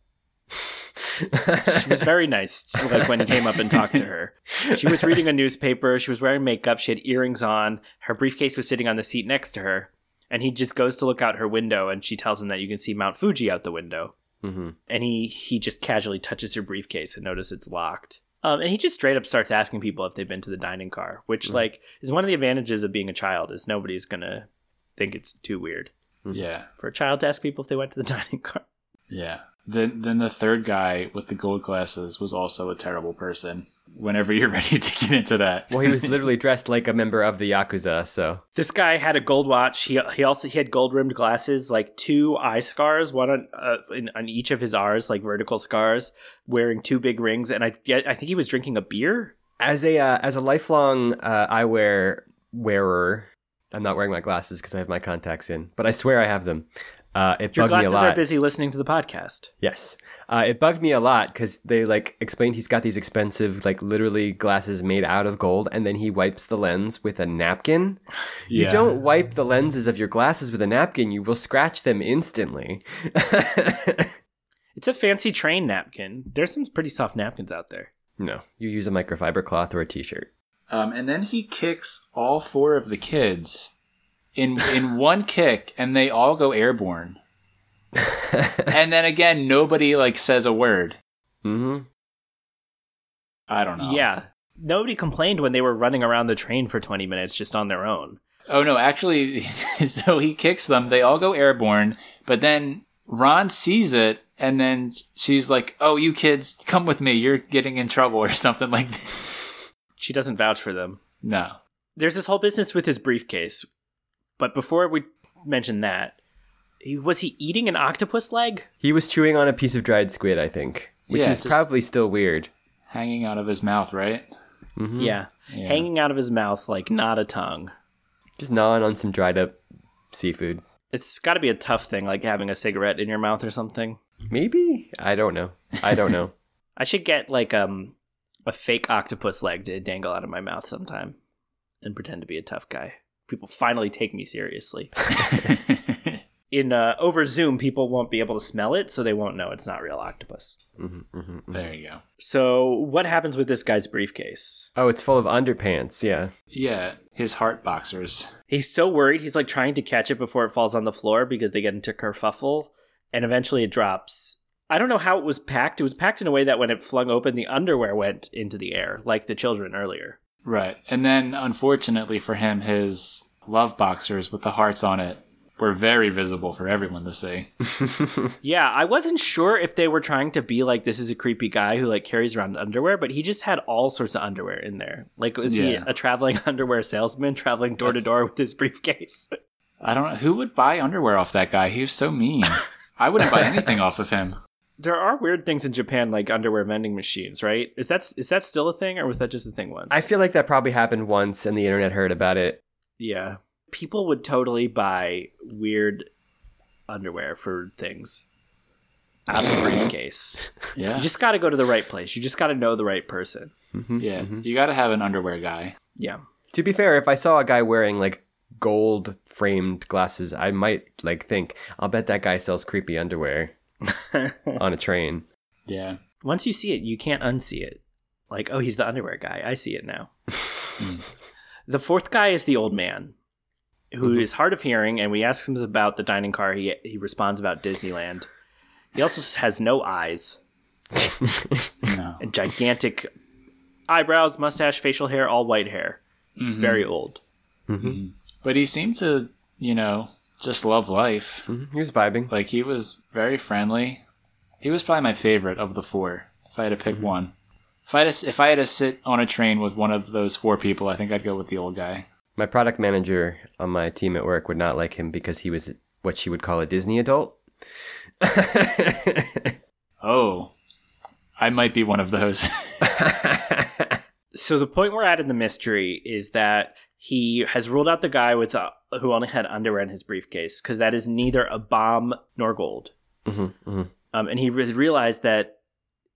she was very nice. Like when he came up and talked to her, she was reading a newspaper. She was wearing makeup. She had earrings on. Her briefcase was sitting on the seat next to her, and he just goes to look out her window, and she tells him that you can see Mount Fuji out the window hmm and he he just casually touches her briefcase and notices it's locked. Um, and he just straight up starts asking people if they've been to the dining car, which like is one of the advantages of being a child is nobody's gonna think it's too weird yeah, for a child to ask people if they went to the dining car. yeah. Then then the third guy with the gold glasses was also a terrible person. Whenever you're ready to get into that. well, he was literally dressed like a member of the yakuza. So This guy had a gold watch. He he also he had gold rimmed glasses, like two eye scars, one on uh, in, on each of his R's, like vertical scars, wearing two big rings, and I I think he was drinking a beer. as a uh, as a lifelong uh, eyewear wearer, I'm not wearing my glasses because I have my contacts in, but I swear I have them. Uh, it Your bugged me a glasses lot. are busy listening to the podcast. Yes. Uh, it bugged me a lot because they like explained he's got these expensive, like literally glasses made out of gold, and then he wipes the lens with a napkin. You don't wipe the lenses of your glasses with a napkin; you will scratch them instantly. It's a fancy train napkin. There's some pretty soft napkins out there. no, you use a microfiber cloth or a t-shirt. Um, and then he kicks all four of the kids in in one kick, and they all go airborne. and then again, nobody like says a word. hmm I don't know. Yeah. Nobody complained when they were running around the train for 20 minutes just on their own. Oh no, actually, so he kicks them. They all go airborne, but then Ran sees it, and then she's like, "Oh, you kids, come with me. You're getting in trouble or something like that." She doesn't vouch for them. No. There's this whole business with his briefcase. But before we mention that, he, was he eating an octopus leg? He was chewing on a piece of dried squid, I think, which Yeah, is probably still weird. Hanging out of his mouth, right? hmm Yeah. Yeah. Hanging out of his mouth like not a tongue. Just gnawing on some dried up seafood. It's got to be a tough thing, like having a cigarette in your mouth or something. Maybe I don't know. I don't know. I should get like um a fake octopus leg to dangle out of my mouth sometime and pretend to be a tough guy. People finally take me seriously. In uh, over Zoom, people won't be able to smell it, so they won't know it's not real octopus. hmm hmm there you go. So, what happens with this guy's briefcase? Oh, it's full of underpants. Yeah. Yeah, his heart boxers. He's so worried, he's like trying to catch it before it falls on the floor because they get into kerfuffle, and eventually it drops. I don't know how it was packed. It was packed in a way that when it flung open, the underwear went into the air, like the children earlier. Right. And then, unfortunately for him, his love boxers with the hearts on it were very visible for everyone to see. Yeah, I wasn't sure if they were trying to be like this is a creepy guy who like carries around underwear, but he just had all sorts of underwear in there. Like was he a traveling underwear salesman traveling door to door with his briefcase? I don't know. Who would buy underwear off that guy? He was so mean. I wouldn't buy anything off of him. There are weird things in Japan like underwear vending machines, right? Is that is that still a thing or was that just a thing once? I feel like that probably happened once and the internet heard about it. yeah. People would totally buy weird underwear for things out of a briefcase. Yeah. You just got to go to the right place. You just got to know the right person. Mm-hmm, yeah. Mm-hmm. You got to have an underwear guy. Yeah. To be fair, if I saw a guy wearing like gold framed glasses, I might like think, I'll bet that guy sells creepy underwear on a train. Yeah. Once you see it, you can't unsee it. Like, oh, he's the underwear guy. I see it now. Hmm. the fourth guy is the old man, who mm-hmm. is hard of hearing, and we ask him about the dining car. He he responds about Disneyland. He also has no eyes No. and gigantic eyebrows, mustache, facial hair, all white hair. He's mm-hmm. very old. Mm-hmm. But he seemed to, you know, just love life. Mhm, He was vibing. Like he was very friendly. He was probably my favorite of the four. If I had to pick one, if I had to, if I had to sit on a train with one of those four people, I think I'd go with the old guy. My product manager on my team at work would not like him because he was what she would call a Disney adult. Oh, I might be one of those. So the point we're at in the mystery is that he has ruled out the guy with uh, who only had underwear in his briefcase because that is neither a bomb nor gold. Mhm, mhm. Um, and he has realized that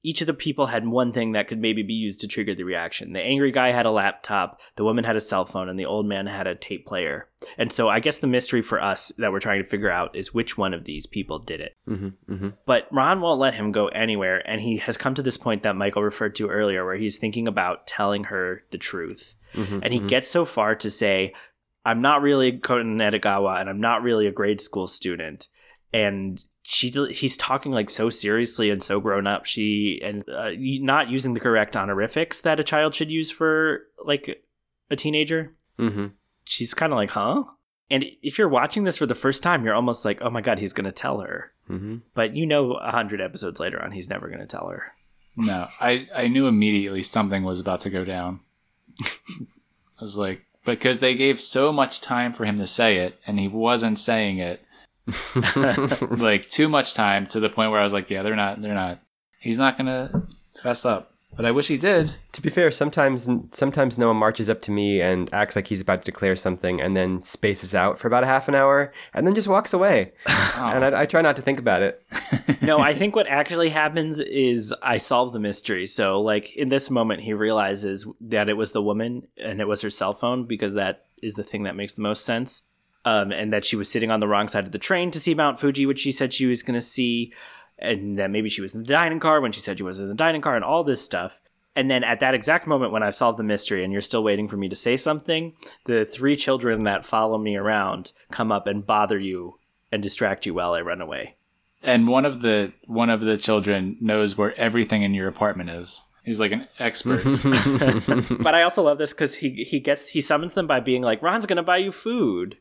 each of the people had one thing that could maybe be used to trigger the reaction. The angry guy had a laptop, the woman had a cell phone, and the old man had a tape player. And so I guess the mystery for us that we're trying to figure out is which one of these people did it. Mhm, mhm. But Ran won't let him go anywhere, and he has come to this point that Michael referred to earlier where he's thinking about telling her the truth. Mhm, And he gets so far to say, I'm not really Koten Edogawa, and I'm not really a grade school student. And she, he's talking like so seriously and so grown up. She and uh, not using the correct honorifics that a child should use for like a teenager. Mhm. She's kind of like, huh? And if you're watching this for the first time, you're almost like, oh my god, he's gonna tell her. Mhm. But you know, a hundred episodes later on, he's never going to tell her. no, I I knew immediately something was about to go down. I was like, because they gave so much time for him to say it, and he wasn't saying it. like too much time to the point where I was like, yeah, they're not, they're not. He's not gonna fess up. But I wish he did. To be fair, sometimes sometimes Noah marches up to me and acts like he's about to declare something, and then spaces out for about a half an hour, and then just walks away. And I, I try not to think about it. no, I think what actually happens is I solve the mystery. So, like in this moment, he realizes that it was the woman and it was her cell phone because that is the thing that makes the most sense. Um, and that she was sitting on the wrong side of the train to see Mount Fuji, which she said she was going to see, and that maybe she was in the dining car when she said she was in the dining car, and all this stuff. And then at that exact moment when I've solved the mystery and you're still waiting for me to say something, the three children that follow me around come up and bother you and distract you while I run away. And one of the one of the children knows where everything in your apartment is. He's like an expert. but I also love this because he he gets he summons them by being like, "Ran's gonna buy you food,"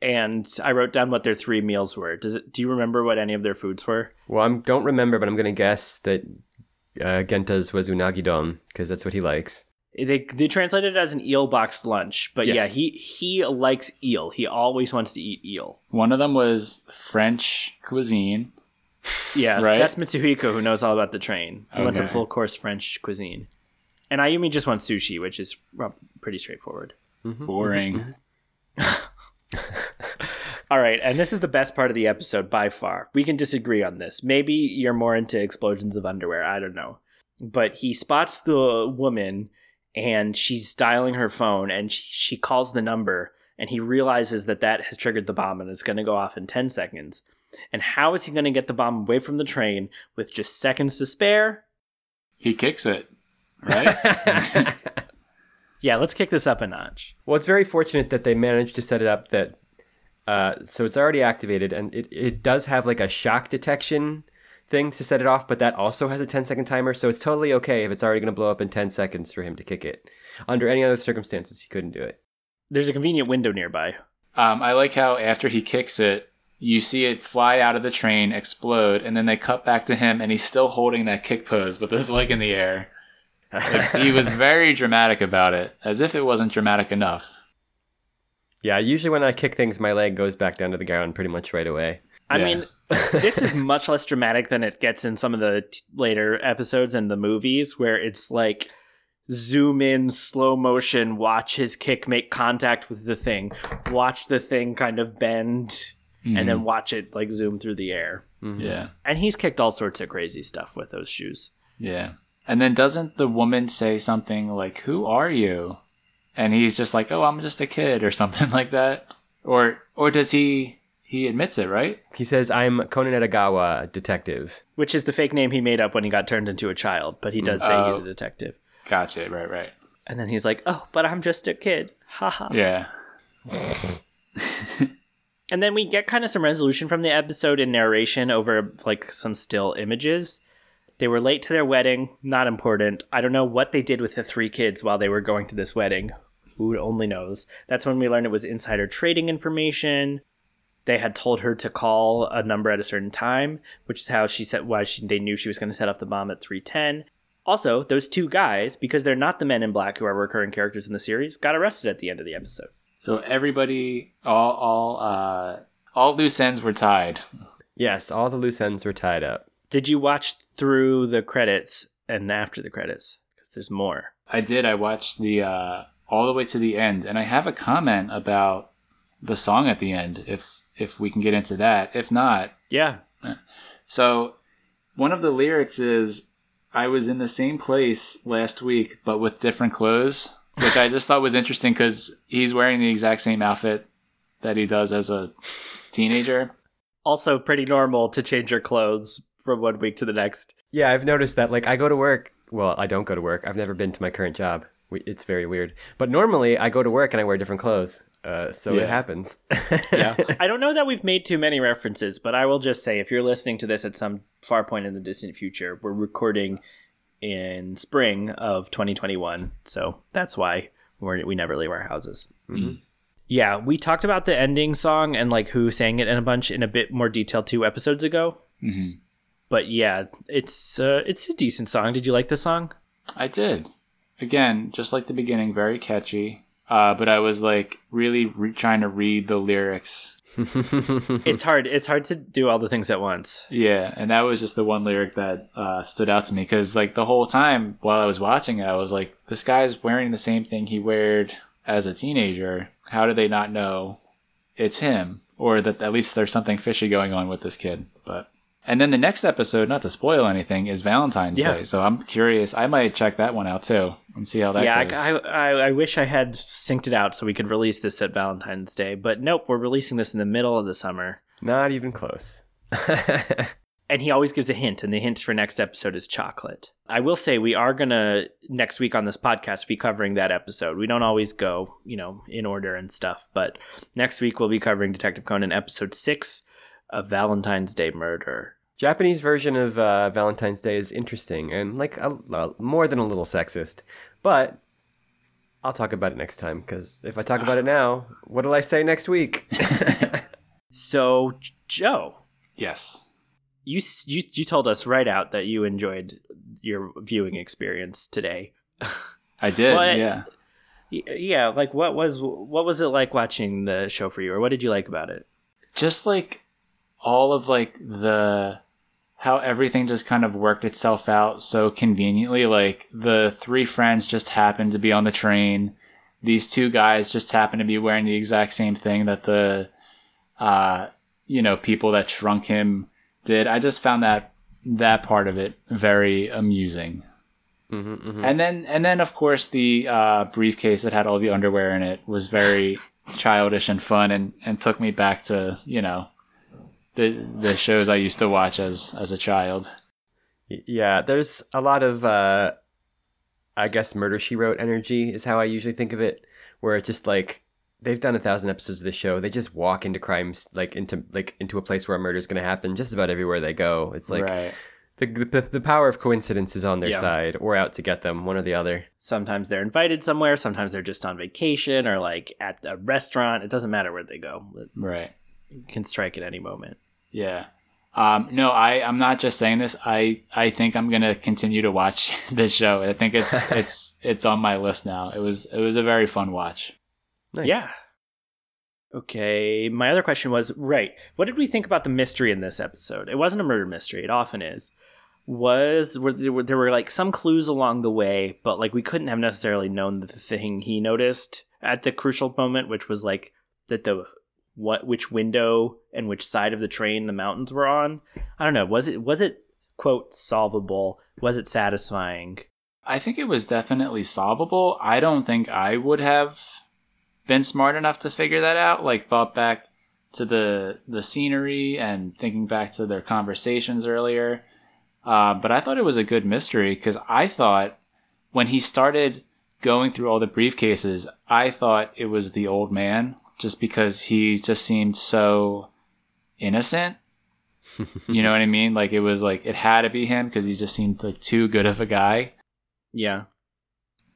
and I wrote down what their three meals were. Does it? Do you remember what any of their foods were? Well, I don't remember, but I'm gonna guess that uh, Genta's was unagi don because that's what he likes. They they translated it as an eel box lunch, but Yes. yeah, he he likes eel. He always wants to eat eel. one of them was French cuisine. Yeah, Right? that's Mitsuhiko who knows all about the train. He wants a full course French cuisine, and Ayumi just wants sushi, which is pretty straightforward. Boring. All right, and this is the best part of the episode by far. We can disagree on this. Maybe you're more into explosions of underwear. I don't know. But he spots the woman and she's dialing her phone and she, she calls the number and he realizes that that has triggered the bomb and it's going to go off in 10 seconds. And how is he going to get the bomb away from the train with just seconds to spare? he kicks it, right? Yeah, let's kick this up a notch. Well, it's very fortunate that they managed to set it up that uh, so it's already activated and it, it does have like a shock detection thing to set it off, but that also has a 10 second timer, so it's totally okay if it's already going to blow up in 10 seconds for him to kick it. Under any other circumstances, he couldn't do it. There's a convenient window nearby. um, I like how after he kicks it, you see it fly out of the train, explode, and then they cut back to him, and he's still holding that kick pose with his leg in the air. Like, he was very dramatic about it, as if it wasn't dramatic enough. Yeah, usually when I kick things, my leg goes back down to the ground pretty much right away. I Yeah. mean, this is much less dramatic than it gets in some of the t- later episodes and the movies where it's like zoom in slow motion watch his kick make contact with the thing watch the thing kind of bend and then mm-hmm. watch it like zoom through the air mm-hmm. yeah, and he's kicked all sorts of crazy stuff with those shoes yeah. And then doesn't the woman say something like, "Who are you?" And he's just like, "Oh, I'm just a kid" or something like that. Or or does he? He admits it, right? He says, "I'm Conan Edogawa, detective." which is the fake name he made up when he got turned into a child but he does say he's Oh. a detective Gotcha. Right. Right. and then he's like oh but i'm just a kid haha Yeah. And then we get kind of some resolution from the episode in narration over like some still images. They were late to their wedding, not important. I don't know what they did with the three kids while they were going to this wedding. Who only knows? That's when we learned it was insider trading information. They had told her to call a number at a certain time, which is how she said why she, they knew she was going to set off the bomb at 310. Also, those two guys, because they're not the men in black who are recurring characters in the series, got arrested at the end of the episode. So everybody, all all uh, all loose ends were tied. Yes, all the loose ends were tied up. Did you watch through the credits and after the credits? Because there's more. I did. I watched the uh, all the way to the end, and I have a comment about the song at the end. If if we can get into that. If not, Yeah. so one of the lyrics is, "I was in the same place last week, but with different clothes," which I just thought was interesting because he's wearing the exact same outfit that he does as a teenager. Also, pretty normal to change your clothes from one week to the next. Yeah, I've noticed that. Like, I go to work. Well, I don't go to work. I've never been to my current job. We- It's very weird. But normally, I go to work and I wear different clothes. Uh, so Yeah. it happens. Yeah. I don't know that we've made too many references, but I will just say if you're listening to this at some far point in the distant future, we're recording in spring of 2021. So that's why we're, we never leave our houses. Yeah, we talked about the ending song and like who sang it in a bunch in a bit more detail two episodes ago. But yeah, it's uh, it's a decent song. Did you like the song? I did. Again, just like the beginning, very catchy. Uh, but I was like really re- trying to read the lyrics. it's hard. It's hard to do all the things at once. Yeah, and that was just the one lyric that uh, stood out to me because like the whole time while I was watching it, I was like, this guy's wearing the same thing he wore as a teenager. How do they not know it's him, or that at least there's something fishy going on with this kid? But and then the next episode, not to spoil anything, is Valentine's Yeah. Day. So I'm curious. I might check that one out too and see how that yeah, goes. I, I, I wish I had synced it out so we could release this at Valentine's Day, but nope, we're releasing this in the middle of the summer. Not even close. And he always gives a hint, and the hint for next episode is chocolate. I will say we are gonna next week on this podcast be covering that episode. We don't always go, you know, in order and stuff, but next week we'll be covering Detective Conan episode six of Valentine's Day Murder. Japanese version of uh, Valentine's Day is interesting and like a, a- more than a little sexist, but I'll talk about it next time because if I talk about it now, what'll I say next week? So, Joe, yes. you you you told us right out that you enjoyed your viewing experience today. I did. What? Yeah. Yeah, like what was what was it like watching the show for you, or what did you like about it? just like all of like the how everything just kind of worked itself out so conveniently. Like the three friends just happened to be on the train. These two guys just happened to be wearing the exact same thing that the uh you know people that shrunk him did. I just found that that part of it very amusing. And then and then of course the uh, briefcase that had all the underwear in it was very childish and fun and, and took me back to you know the the shows I used to watch as as a child. Yeah, there's a lot of, uh, I guess, Murder She Wrote energy is how I usually think of it, where it's just like they've done a thousand episodes of the show. They just walk into crimes, like into like into a place where a murder's going to happen just about everywhere they go. It's like right. the, the the power of coincidence is on their Yeah. side, or out to get them, one or the other. Sometimes they're invited somewhere, sometimes they're just on vacation or like at a restaurant. It doesn't matter where they go. It Right. can strike at any moment. Yeah. Um, no, I, I'm not just saying this. I, I think I'm gonna continue to watch this show. I think it's it's it's on my list now. It was it was a very fun watch. Nice. Yeah. Okay, my other question was right. What did we think about the mystery in this episode? It wasn't a murder mystery. It often is. Was were there, were there were like some clues along the way, but like we couldn't have necessarily known the thing he noticed at the crucial moment, which was like that the what which window and which side of the train the mountains were on. I don't know. Was it was it quote solvable? Was it satisfying? I think it was definitely solvable. I don't think I would have been smart enough to figure that out. Like thought back to the the scenery and thinking back to their conversations earlier. Uh, but I thought it was a good mystery because I thought when he started going through all the briefcases, I thought it was the old man just because he just seemed so innocent. you know what I mean? Like it was like it had to be him because he just seemed like too good of a guy. Yeah.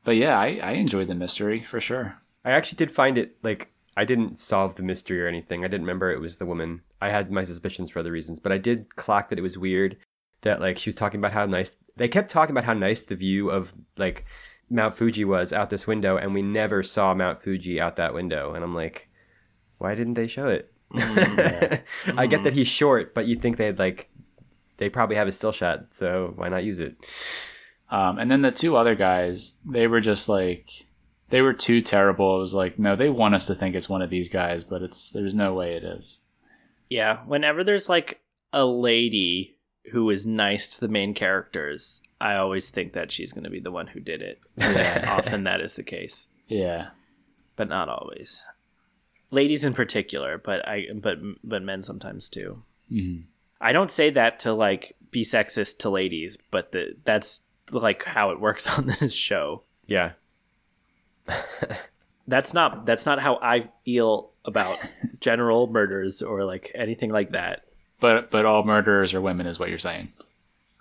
But yeah, I, I enjoyed the mystery for sure. I actually did find it like I didn't solve the mystery or anything. I didn't remember it was the woman. I had my suspicions for other reasons, but I did clock that it was weird that like she was talking about how nice they kept talking about how nice the view of like Mount Fuji was out this window, and we never saw Mount Fuji out that window. And I'm like, why didn't they show it? Mm, I get that he's short, but you'd think they'd like they probably have a still shot, so why not use it? Um, and then the two other guys, they were just like they were too terrible. It was like, no, they want us to think it's one of these guys, but it's there's no way it is. Yeah, whenever there's like a lady who is nice to the main characters, I always think that she's going to be the one who did it. Yeah. Often that is the case. Yeah, but not always. Ladies in particular, but I but but men sometimes too. Mm-hmm. I don't say that to like be sexist to ladies, but the, that's like how it works on this show. Yeah. that's not that's not how I feel about general murders or like anything like that. But but all murderers are women, is what you're saying.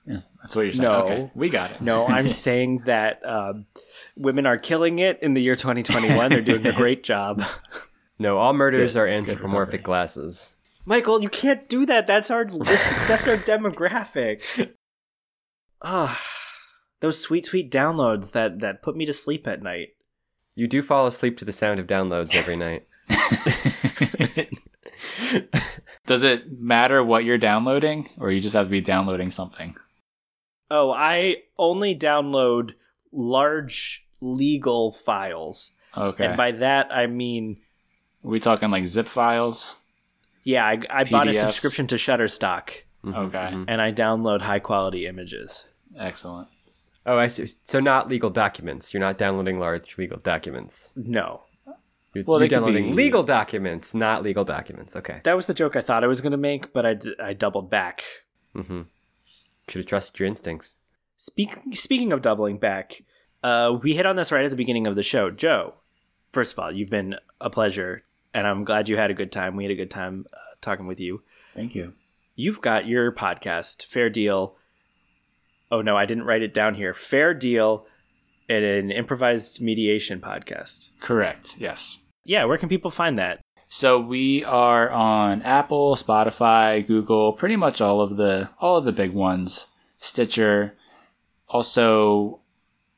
Yeah, that's what you're saying. No, okay, we got it. No, I'm saying that um, women are killing it in the year 2021. They're doing a great job. No, all murders good, are anthropomorphic glasses. Michael, you can't do that. That's our that's our demographic. Ah, those sweet sweet downloads that that put me to sleep at night. You do fall asleep to the sound of downloads every night. Does it matter what you're downloading, or you just have to be downloading something? Oh, I only download large legal files. Okay. And by that, I mean. Are we talking like zip files? Yeah, I, I bought a subscription to Shutterstock. Mm-hmm, okay. Mm-hmm. And I download high quality images. Excellent. Oh, I see. So not legal documents. You're not downloading large legal documents. No. You're, well, you're downloading be... legal documents, not legal documents. Okay. That was the joke I thought I was going to make, but I, d- I doubled back. Mm-hmm. Should have trusted your instincts. Speak, speaking of doubling back, uh, we hit on this right at the beginning of the show. Joe, first of all, you've been a pleasure, and I'm glad you had a good time. We had a good time uh, talking with you. Thank you. You've got your podcast, Fair Deal oh no, I didn't write it down here. Fair Deal at an improvised mediation podcast. Correct. Yes. Yeah, where can people find that? So we are on Apple, Spotify, Google, pretty much all of the all of the big ones. Stitcher. Also,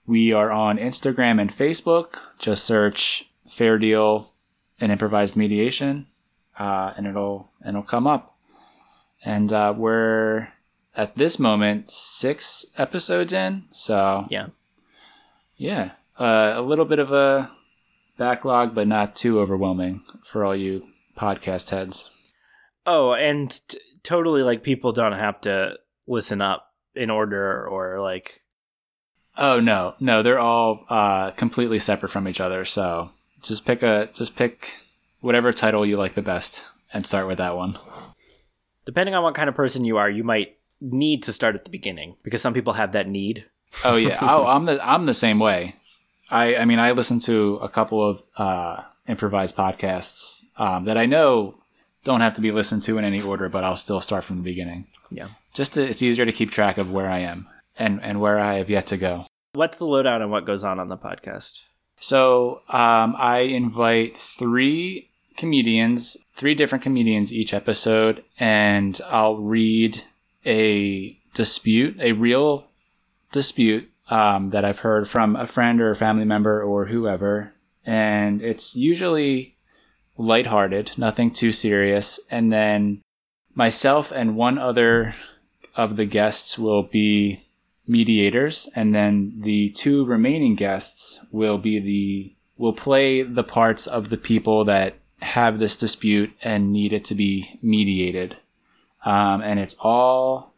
we are on Instagram and Facebook. Just search Fair Deal and improvised mediation, uh, and it'll and it'll come up. And uh, we're at this moment six episodes in. So yeah, yeah, uh, a little bit of a backlog, but not too overwhelming for all you podcast heads. Oh, and t- totally like people don't have to listen up in order or like. Oh no, no, they're all uh, completely separate from each other. So just pick a just pick whatever title you like the best and start with that one. Depending on what kind of person you are, you might need to start at the beginning because some people have that need. Oh yeah, oh, I'm the I'm the same way. I I mean I listen to a couple of uh, improvised podcasts um, that I know don't have to be listened to in any order, but I'll still start from the beginning. Yeah, just to, it's easier to keep track of where I am and and where I have yet to go. What's the lowdown on what goes on on the podcast? So um, I invite three comedians, three different comedians each episode, and I'll read a dispute, a real dispute um, that I've heard from a friend or a family member or whoever. And it's usually lighthearted, nothing too serious. And then myself and one other of the guests will be mediators, and then the two remaining guests will be the will play the parts of the people that have this dispute and need it to be mediated. Um, and it's all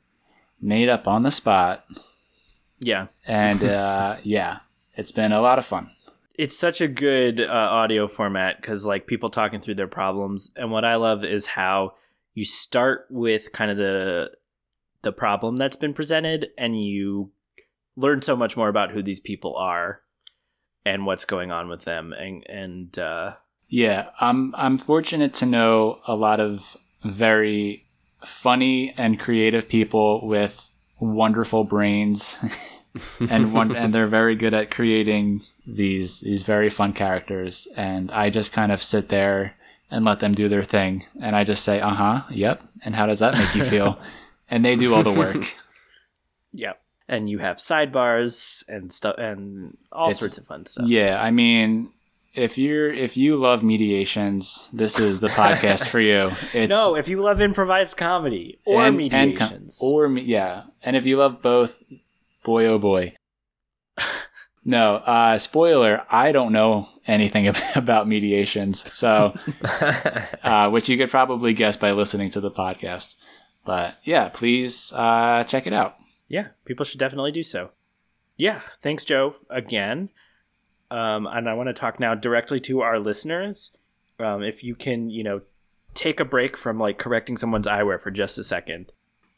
made up on the spot. Yeah. And uh, yeah, it's been a lot of fun. It's such a good uh, audio format because, like, people talking through their problems. And what I love is how you start with kind of the the problem that's been presented and you learn so much more about who these people are and what's going on with them. And and uh yeah i'm i'm fortunate to know a lot of very funny and creative people with wonderful brains and one and they're very good at creating these these very fun characters. And i just kind of sit there and let them do their thing. And i just say uh-huh yep. And how does that make you feel and they do all the work. yep. And you have sidebars and stuff and all It's- sorts of fun stuff. Yeah, I mean, if you're if you love mediations, this is the podcast for you. It's no, if you love improvised comedy or and- and mediations. com- or me- yeah, and if you love both, boy oh boy. No, uh, spoiler, I don't know anything about mediations. So, uh, which you could probably guess by listening to the podcast. But yeah, please uh, check it out. yeah, people should definitely do so. Yeah, thanks, Joe, again. Um, and I want to talk now directly to our listeners. Um, if you can, you know, take a break from like correcting someone's eyewear for just a second.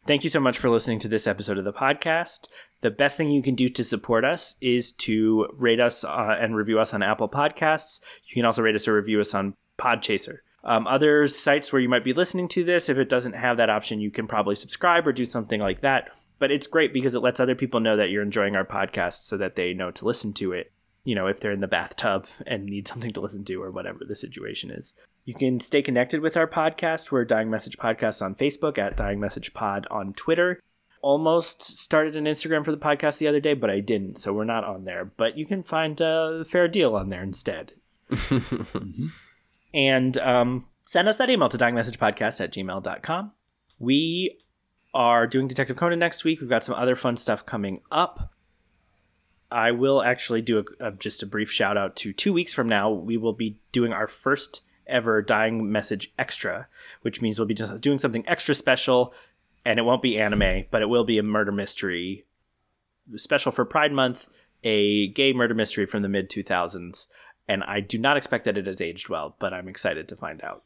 Thank you so much for listening to this episode of the podcast. The best thing you can do to support us is to rate us uh, and review us on Apple Podcasts. You can also rate us or review us on Podchaser. Um, other sites where you might be listening to this, if it doesn't have that option, you can probably subscribe or do something like that. But it's great because it lets other people know that you're enjoying our podcast so that they know to listen to it. You know, if they're in the bathtub and need something to listen to or whatever the situation is. You can stay connected with our podcast. We're Dying Message Podcast on Facebook, at Dying Message Pod on Twitter. Almost started an Instagram for the podcast the other day, but I didn't, so we're not on there. But you can find a fair deal on there instead. and um, send us that email to dyingmessagepodcast at gmail.com. We are doing Detective Conan next week. We've got some other fun stuff coming up. I will actually do a, a, just a brief shout out to two weeks from now. We will be doing our first ever Dying Message Extra, which means we'll be just doing something extra special, and it won't be anime, but it will be a murder mystery special for Pride Month, a gay murder mystery from the mid 2000s. And I do not expect that it has aged well, but I'm excited to find out.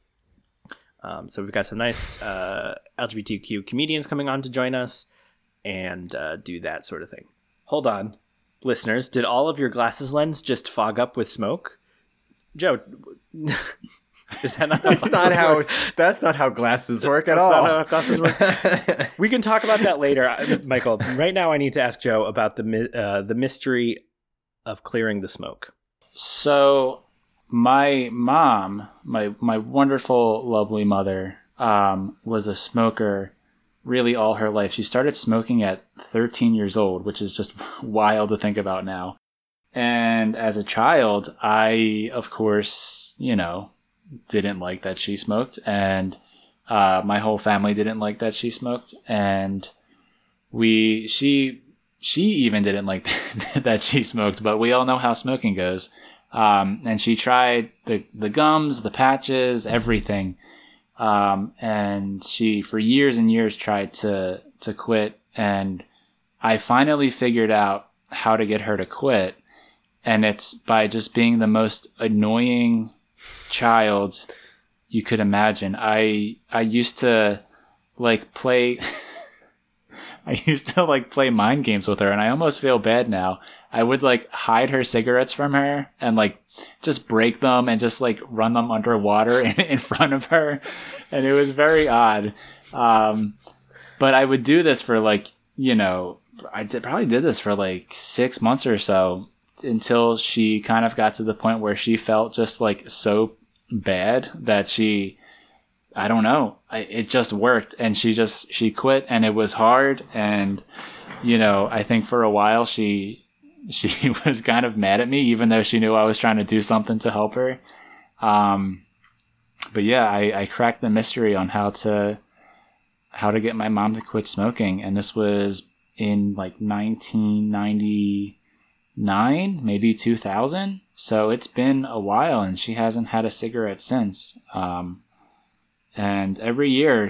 Um, so we've got some nice uh, LGBTQ comedians coming on to join us and uh, do that sort of thing. Hold on, listeners. Did all of your glasses lens just fog up with smoke? Joe, is that not how That's not how. work? That's not how glasses work at That's all. not how glasses work. we can talk about that later, Michael. Right now, I need to ask Joe about the uh, the mystery of clearing the smoke. So my mom, my my wonderful, lovely mother, um, was a smoker really all her life. She started smoking at 13 years old, which is just wild to think about now. And as a child, I, of course, you know, didn't like that she smoked, and uh, my whole family didn't like that she smoked, and we she she even didn't like that she smoked, but we all know how smoking goes. Um, and she tried the the gums, the patches, everything. Um, and she for years and years tried to to quit and I finally figured out how to get her to quit and it's by just being the most annoying child you could imagine. I I used to like play I used to like play mind games with her and I almost feel bad now. I would like hide her cigarettes from her and like just break them and just like run them underwater in, in front of her. And it was very odd. Um, but I would do this for like, you know, I did, probably did this for like six months or so until she kind of got to the point where she felt just like so bad that she I don't know. I, it just worked, and she just she quit, and it was hard. And you know, I think for a while she she was kind of mad at me, even though she knew I was trying to do something to help her. Um, but yeah, I, I cracked the mystery on how to how to get my mom to quit smoking, and this was in like 1999, maybe 2000. So it's been a while, and she hasn't had a cigarette since. Um, and every year,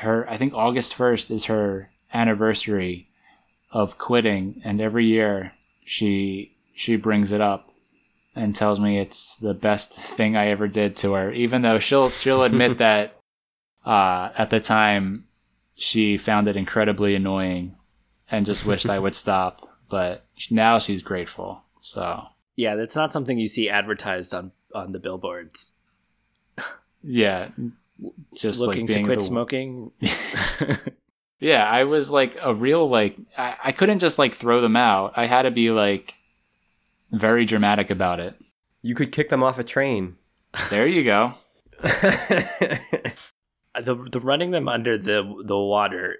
her I think August 1st is her anniversary of quitting, and every year she she brings it up and tells me it's the best thing I ever did to her, even though she'll she'll admit that uh, at the time she found it incredibly annoying and just wished I would stop. But now she's grateful. So yeah, that's not something you see advertised on on the billboards. yeah, just looking like to quit the... smoking. yeah, I was like a real like I, I couldn't just like throw them out. I had to be like very dramatic about it. You could kick them off a train. There you go. the the running them under the the water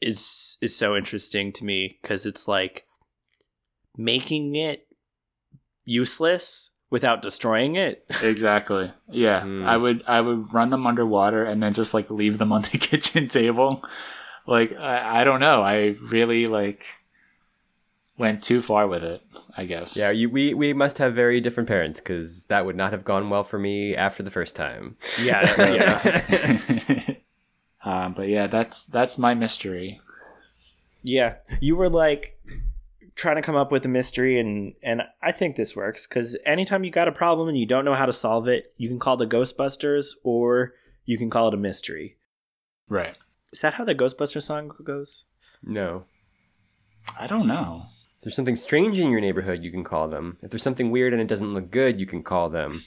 is is so interesting to me because it's like making it useless without destroying it. exactly. Yeah. Mm. I would I would run them underwater and then just like leave them on the kitchen table. Like I, I don't know. I really like went too far with it, I guess. Yeah, you, we we must have very different parents because that would not have gone well for me after the first time. Yeah, yeah. um, but yeah, that's that's my mystery. Yeah, you were like trying to come up with a mystery, and and I think this works because anytime you got a problem and you don't know how to solve it, you can call the Ghostbusters or you can call it a mystery. Right. Is that how the Ghostbuster song goes? No. I don't know. If there's something strange in your neighborhood, you can call them. If there's something weird and it doesn't look good, you can call them.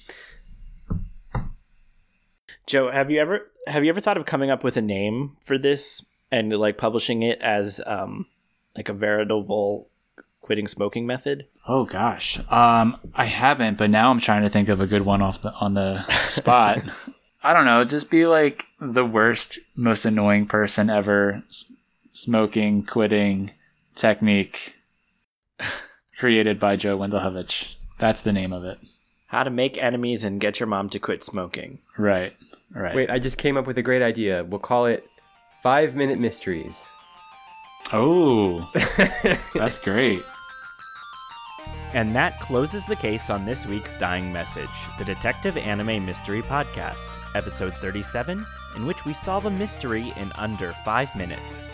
Joe, have you ever have you ever thought of coming up with a name for this and like publishing it as um like a veritable quitting smoking method? Oh gosh. Um I haven't, but now I'm trying to think of a good one off the on the spot. I don't know, just be like the worst most annoying person ever s- smoking, quitting technique created by Joe Wendelhovich. That's the name of it. How to make enemies and get your mom to quit smoking. Right. Right. Wait, I just came up with a great idea. We'll call it Five Minute Mysteries. Oh, that's great. And that closes the case on this week's Dying Message, the Detective Anime Mystery Podcast, episode 37, in which we solve a mystery in under five minutes.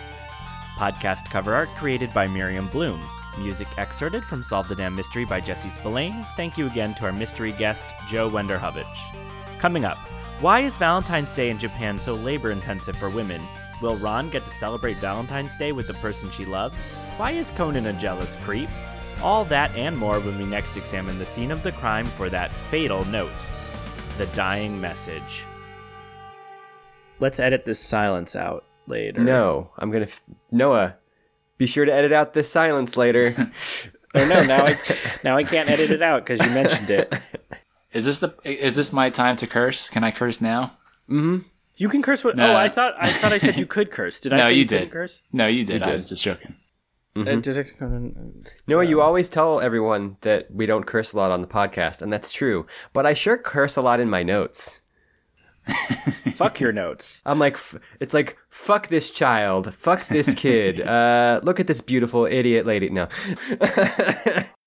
Podcast cover art created by Miriam Bloom. Music excerpted from Solve the Damn Mystery by Jesse Spillane. Thank you again to our mystery guest, Joe Wenderhovich. Coming up, why is Valentine's Day in Japan so labor intensive for women? Will Ran get to celebrate Valentine's Day with the person she loves? Why is Conan a jealous creep? All that and more when we next examine the scene of the crime for that fatal note the dying message. Let's edit this silence out later. No, I'm gonna. F- Noah, be sure to edit out this silence later. oh no, now I now I can't edit it out because you mentioned it. Is this the? Is this my time to curse? Can I curse now? Mm-hmm. You can curse. What? No. Oh, I thought I thought I said you could curse. Did I? no, say you, you did. Curse? No, you did. You did. I was just joking. Mm-hmm. Noah, you always tell everyone that we don't curse a lot on the podcast, and that's true. But I sure curse a lot in my notes. fuck your notes. I'm like, it's like, fuck this child, fuck this kid. Uh, look at this beautiful idiot lady. No.